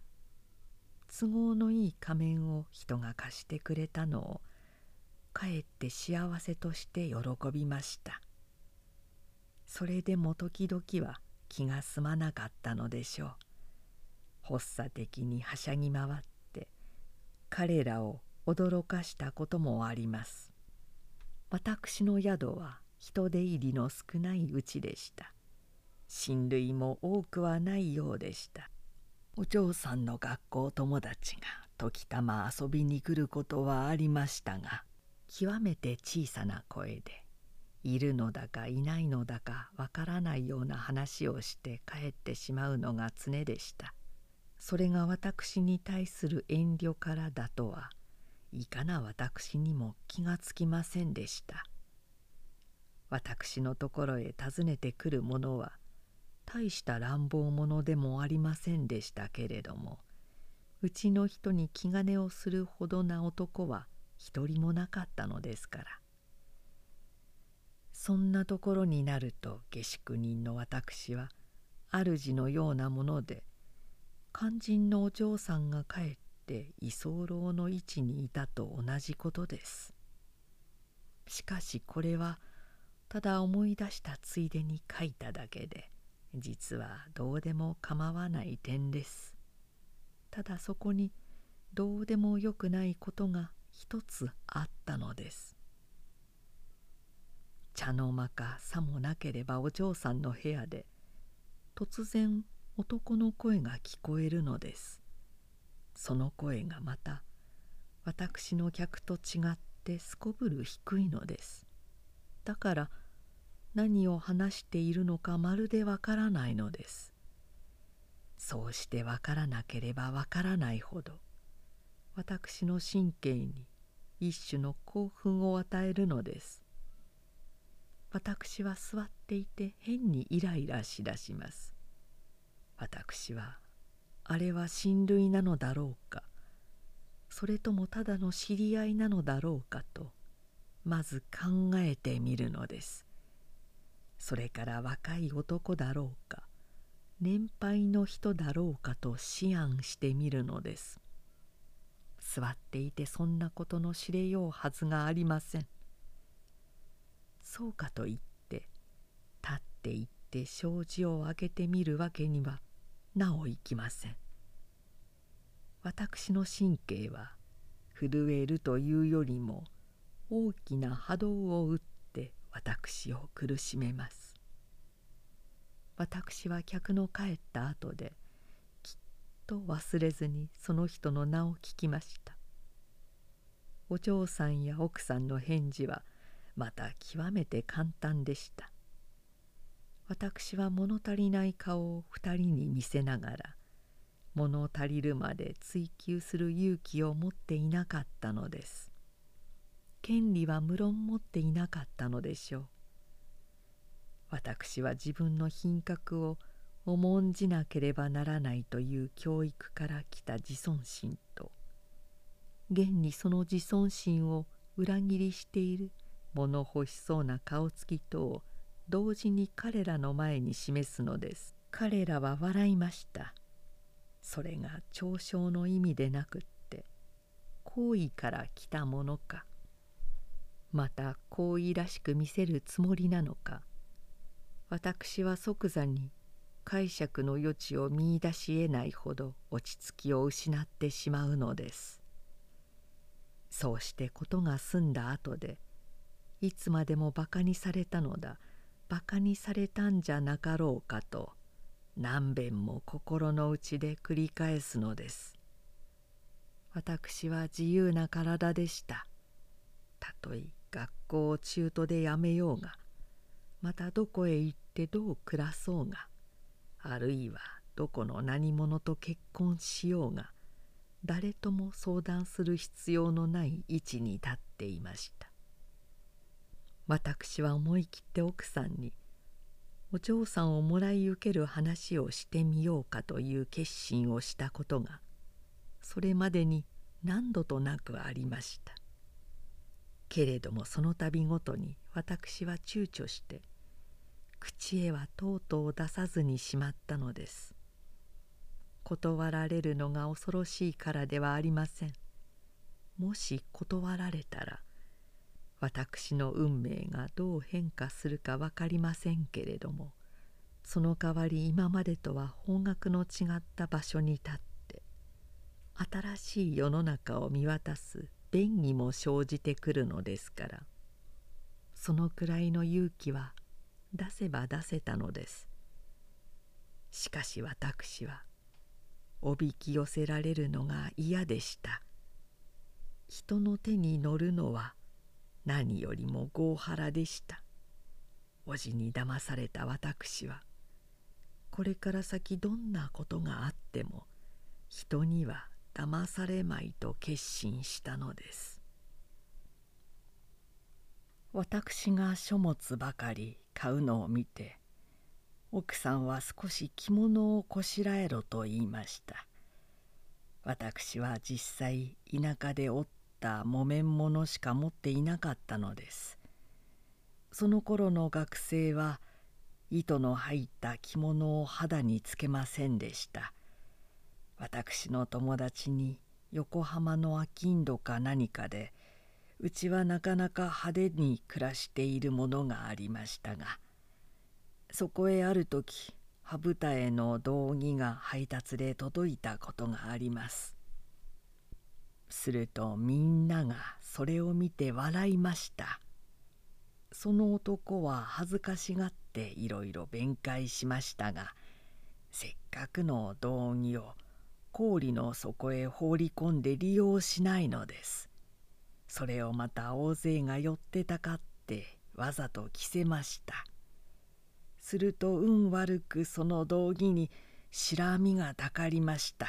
都合のいい仮面を人が貸してくれたのをかえって幸せとして喜びました。それでも時々は気が済まなかったのでしょう。発作的にはしゃぎ回って彼らを驚かしたこともあります。私の宿は人出入りの少ないうちでした。親類も多くはないようでした。お嬢さんの学校友達が時たま遊びに来ることはありましたが極めて小さな声でいるのだかいないのだかわからないような話をして帰ってしまうのが常でした。それが私に対する遠慮からだとはいかな私にも気がつきませんでした。私のところへ訪ねてくる者は大した乱暴者でもありませんでしたけれどもうちの人に気兼ねをするほどな男は一人もなかったのですから。そんなところになると下宿人の私は主のようなもので肝心のお嬢さんが帰って居候の位置にいたと同じことです。しかしこれはただ思い出したついでに書いただけで実はどうでも構わない点です。ただそこにどうでもよくないことが一つあったのです。茶の間かさもなければお嬢さんの部屋で突然男の声が聞こえるのです。その声がまた私の客と違ってすこぶる低いのです。だから何を話しているのかまるでわからないのです。そうしてわからなければわからないほど私の神経に一種の興奮を与えるのです。私は座っていて変にイライラしだします。私はあれは親類なのだろうかそれともただの知り合いなのだろうかとまず考えてみるのです。それから若い男だろうか年配の人だろうかと思案してみるのです。座っていてそんなことの知れようはずがありません。そうかといって立っていって障子を開けてみるわけにはなおいきません。私の神経は震えるというよりも大きな波動を打って私を苦しめます。私は客の帰った後できっと忘れずにその人の名を聞きました。お嬢さんや奥さんの返事はまた極めて簡単でした。私は物足りない顔を二人に見せながら物足りるまで追求する勇気を持っていなかったのです。権利は無論持っていなかったのでしょう。私は自分の品格を重んじなければならないという教育から来た自尊心と現にその自尊心を裏切りしている物欲しそうな顔つきとを同時に彼らの前に示すのです。彼らは笑いました。それが嘲笑の意味でなくって好意から来たものか。また好意らしく見せるつもりなのか。私は即座に解釈の余地を見いだしえないほど落ち着きを失ってしまうのです。そうしてことが済んだ後でいつまでもバカにされたのだ。バカにされたんじゃなかろうかと何べんも心の内で繰り返すのです。私は自由な体でした。たとえ学校を中途でやめようがまたどこへ行ってどう暮らそうがあるいはどこの何者と結婚しようが誰とも相談する必要のない位置に立っていました。私は思い切って奥さんにお嬢さんをもらい受ける話をしてみようかという決心をしたことがそれまでに何度となくありました。けれどもその度ごとに私は躊躇して口へはとうとう出さずにしまったのです。断られるのが恐ろしいからではありません。もし断られたら私の運命がどう変化するか分かりませんけれどもその代わり今までとは方角の違った場所に立って新しい世の中を見渡す便宜も生じてくるのですから。そのくらいの勇気は出せば出せたのです。しかし私はおびき寄せられるのが嫌でした。人の手に乗るのは何よりも合腹でした。叔父に騙された私はこれから先どんなことがあっても人には騙されまいと決心したのです。私が書物ばかり買うのを見て奥さんは少し着物をこしらえろと言いました。私は実際田舎で織った木綿物しか持っていなかったのです。その頃の学生は糸の入った着物を肌につけませんでした。私の友達に横浜の商人か何かでうちはなかなか派手に暮らしているものがありましたがそこへある時羽二重の道着が配達で届いたことがあります。するとみんながそれを見て笑いました。その男は恥ずかしがっていろいろ弁解しましたがせっかくの道着を氷の底へ放り込んで利用しないのです。それをまた大勢が寄ってたかってわざと着せました。すると運悪くその道着に白みがたかりました。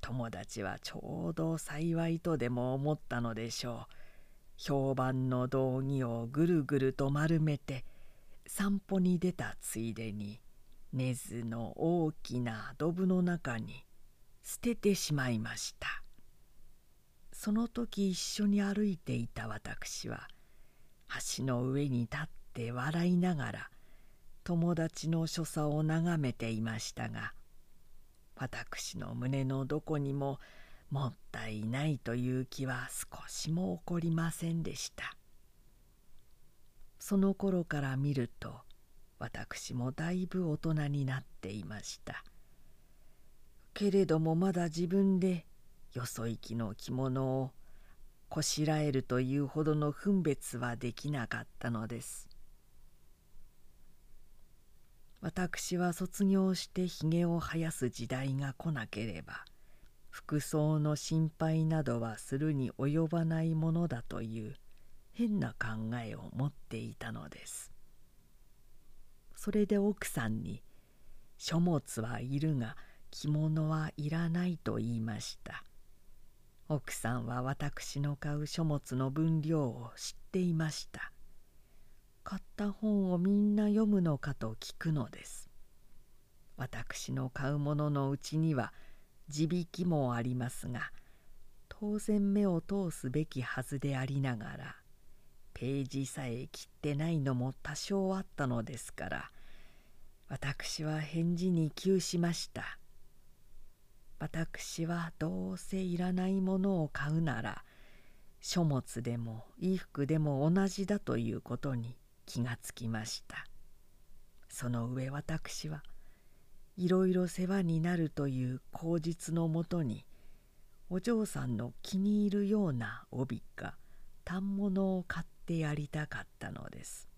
友達はちょうど幸いとでも思ったのでしょう。評判の道着をぐるぐると丸めて散歩に出たついでに根津の大きなドブの中に捨ててしまいました。その時一緒に歩いていた私は橋の上に立って笑いながら友達の所作を眺めていましたが私の胸のどこにももったいないという気は少しも起こりませんでした。その頃から見ると私もだいぶ大人になっていました。けれどもまだ自分でよそ行きの着物をこしらえるというほどの分別はできなかったのです。私は卒業してひげを生やす時代が来なければ服装の心配などはするに及ばないものだという変な考えを持っていたのです。それで奥さんに「書物はいるが着物はいらない」と言いました。奥さんは私の買う書物の分量を知っていました。買った本をみんな読むのかと聞くのです。私の買うもののうちには地引きもありますが当然目を通すべきはずでありながらページさえ切ってないのも多少あったのですから私は返事に窮しました。私はどうせいらないものを買うなら書物でも衣服でも同じだということに気がつきました。その上私はいろいろ世話になるという口実のもとにお嬢さんの気に入るような帯か反物を買ってやりたかったのです。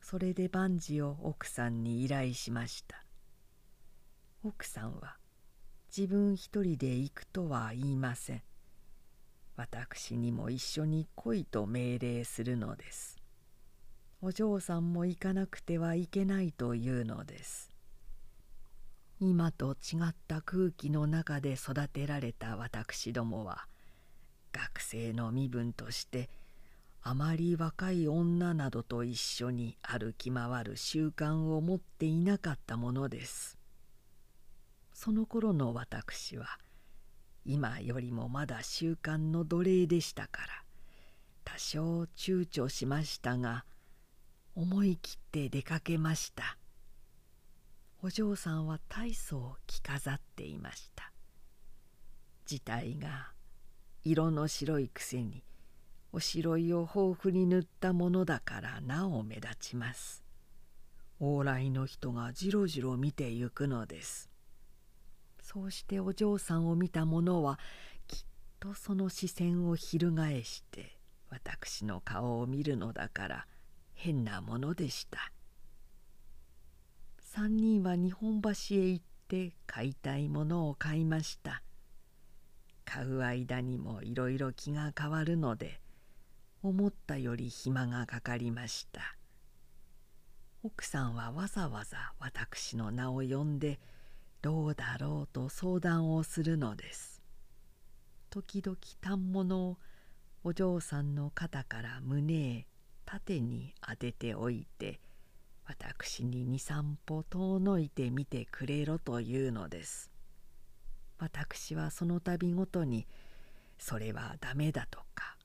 それで万事を奥さんに依頼しました。奥さんは自分一人で行くとは言いません。私にも一緒に来いと命令するのです。お嬢さんも行かなくてはいけないというのです。今と違った空気の中で育てられた私どもは学生の身分としてあまり若い女などと一緒に歩き回る習慣を持っていなかったものです。その頃の私は今よりもまだ習慣の奴隷でしたから多少躊躇しましたが思い切って出かけました。お嬢さんは大層着飾っていました。自体が色の白いくせにおしろいを豊富に塗ったものだからなお目立ちます。往来の人がじろじろ見てゆくのです。そうしてお嬢さんを見た者はきっとその視線を翻して私の顔を見るのだから変なものでした。3人は日本橋へ行って買いたいものを買いました。買う間にもいろいろ気が変わるので思ったより暇がかかりました。奥さんはわざわざ私の名を呼んでどうだろうと相談をするのです。時々反物をお嬢さんの肩から胸へ縦に当てておいて私に23歩遠のいてみてくれろというのです。私はその度ごとにそれはダメだとか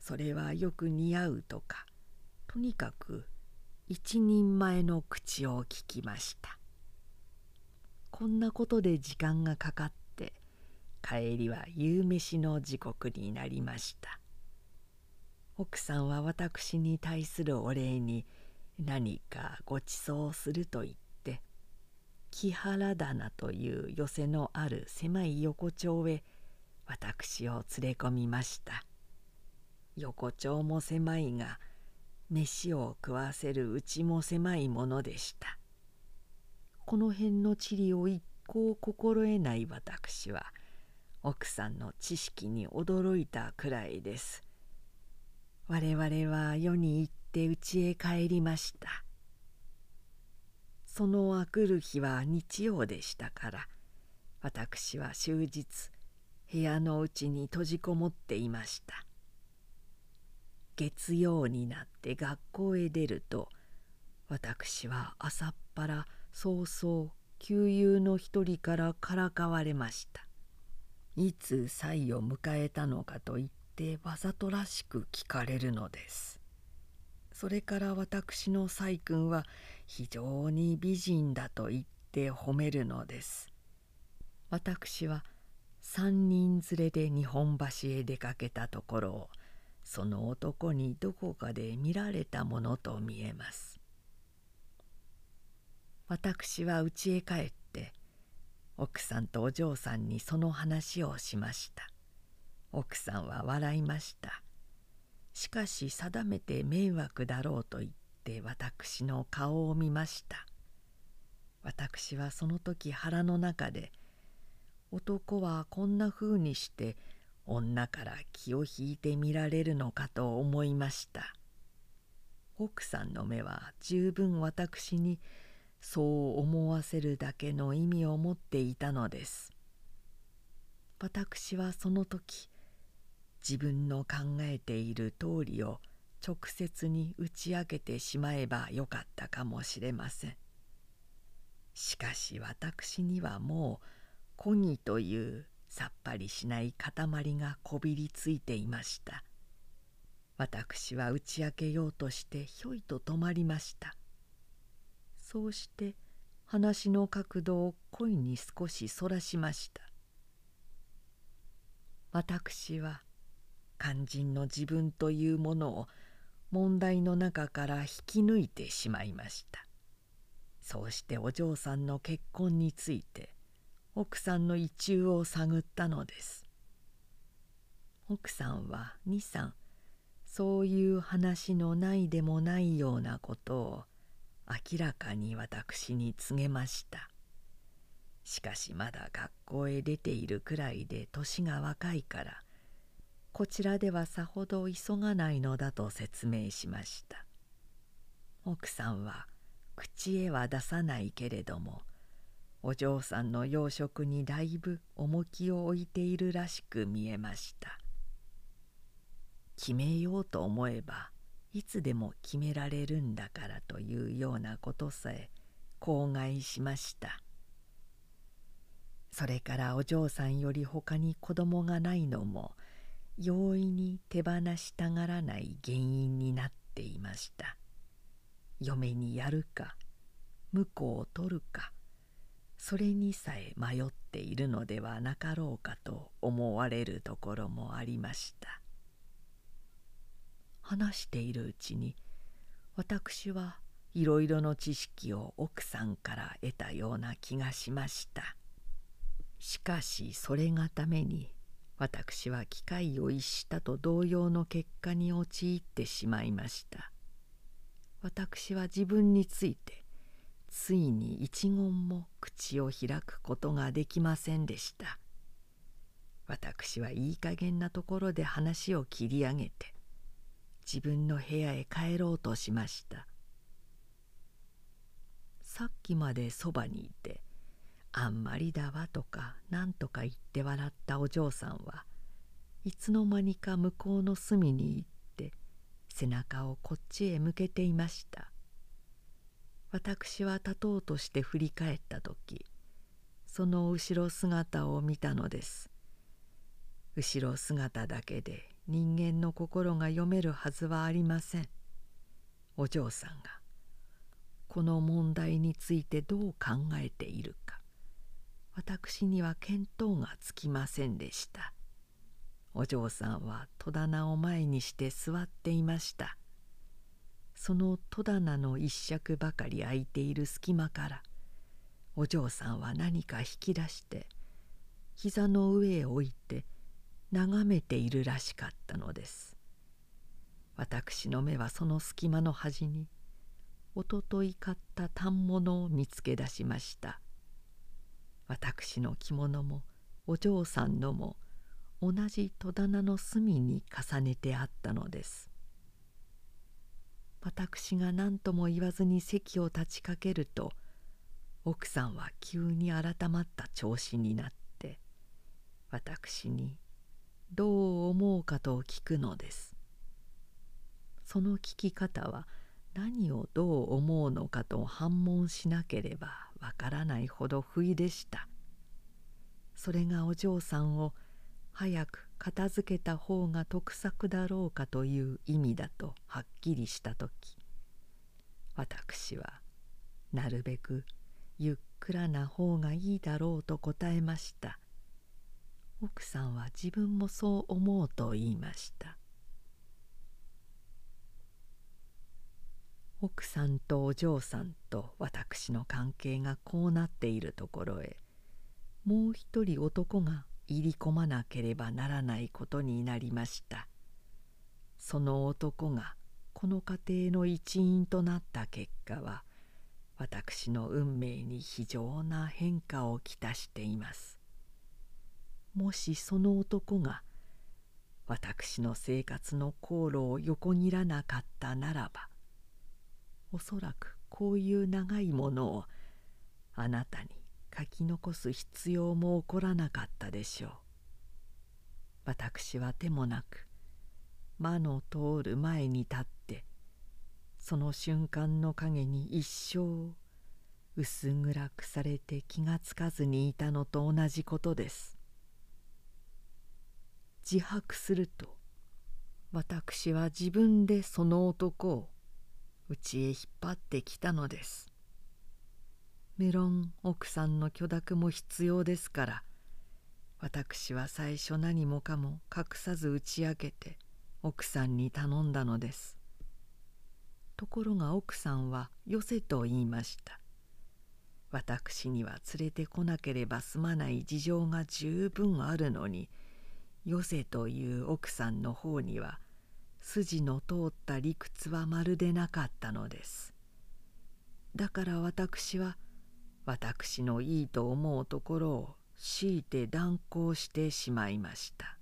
それはよく似合うとかとにかく一人前の口を聞きました。こんなことで時間がかかって帰りは夕飯の時刻になりました。奥さんは私に対するお礼に何かごちそうすると言って木原棚という寄せのある狭い横丁へ私を連れ込みました。横丁も狭いが飯を食わせるうちも狭いものでした。この辺の地理を一向心得ない私は奥さんの知識に驚いたくらいです。我々は世に行って家へ帰りました。そのあくる日は日曜でしたから私は終日部屋のうちに閉じこもっていました。月曜になって学校へ出ると私は朝っぱら早々旧友の一人からからかわれました。いつ祭を迎えたのかと言ってわざとらしく聞かれるのです。それから私の細君は非常に美人だと言って褒めるのです。私は三人連れで日本橋へ出かけたところをその男にどこかで見られたものと見えます。私は家へ帰って奥さんとお嬢さんにその話をしました。奥さんは笑いました。しかし定めて迷惑だろうと言って私の顔を見ました。私はその時腹の中で男はこんなふうにして女から気を引いて見られるのかと思いました。奥さんの目は十分私にそう思わせるだけの意味を持っていたのです。私はその時自分の考えている通りを直接に打ち明けてしまえばよかったかもしれません。しかし私にはもうコギというさっぱりしない塊がこびりついていました。私は打ち明けようとしてひょいと止まりました。そうして話の角度を恋に少しそらしました。私は肝心の自分というものを問題の中から引き抜いてしまいました。そうしてお嬢さんの結婚について奥さんの意中を探ったのです。奥さんは二三そういう話のないでもないようなことを明らかに私に告げました。しかしまだ学校へ出ているくらいで年が若いからこちらではさほど急がないのだと説明しました。奥さんは口へは出さないけれどもお嬢さんの養殖にだいぶ重きを置いているらしく見えました。決めようと思えばいつでも決められるんだからというようなことさえ口外しました。それからお嬢さんよりほかに子供がないのも容易に手放したがらない原因になっていました。嫁にやるか婿を取るかそれにさえ迷っているのではなかろうかと思われるところもありました。話しているうちに私はいろいろの知識を奥さんから得たような気がしました。しかしそれがために私は機械を逸したと同様の結果に陥ってしまいました。私は自分についてついに一言も口を開くことができませんでした。私はいい加減なところで話を切り上げて自分の部屋へ帰ろうとしました。さっきまでそばにいて「あんまりだわ」とか何とか言って笑ったお嬢さんはいつの間にか向こうの隅に行って背中をこっちへ向けていました。私は立とうとして振り返った時その後ろ姿を見たのです。後ろ姿だけで人間の心が読めるはずはありません。お嬢さんがこの問題についてどう考えているか。私には見当がつきませんでした。お嬢さんは戸棚を前にして座っていました。その戸棚の一尺ばかり空いている隙間からお嬢さんは何か引き出して膝の上へ置いて眺めているらしかったのです。私の目はその隙間の端におととい買った反物を見つけ出しました。私の着物もお嬢さんのも同じ戸棚の隅に重ねてあったのです。私が何とも言わずに席を立ちかけると奥さんは急に改まった調子になって私にどう思うかと聞くのです。その聞き方は何をどう思うのかと反問しなければわからないほど不意でした。それがお嬢さんを早く片付けた方が得策だろうかという意味だとはっきりした時私はなるべくゆっくらな方がいいだろうと答えました。奥さんは自分もそう思うと言いました。奥さんとお嬢さんと私の関係がこうなっているところへもう一人男が入り込まなければならないことになりました。その男がこの家庭の一員となった結果は私の運命に非常な変化をきたしています。もしその男が私の生活の航路を横切らなかったならばおそらくこういう長いものをあなたに書き残す必要も起こらなかったでしょう。私は手もなく魔の通る前に立ってその瞬間の影に一生薄暗くされて気がつかずにいたのと同じことです。自白すると私は自分でその男を家へ引っ張ってきたのです。無論奥さんの許諾も必要ですから私は最初何もかも隠さず打ち明けて奥さんに頼んだのです。ところが奥さんはよせと言いました。私には連れてこなければすまない事情が十分あるのによせという奥さんの方には筋の通った理屈はまるでなかったのです。だから私は私のいいと思うところを強いて断行してしまいました。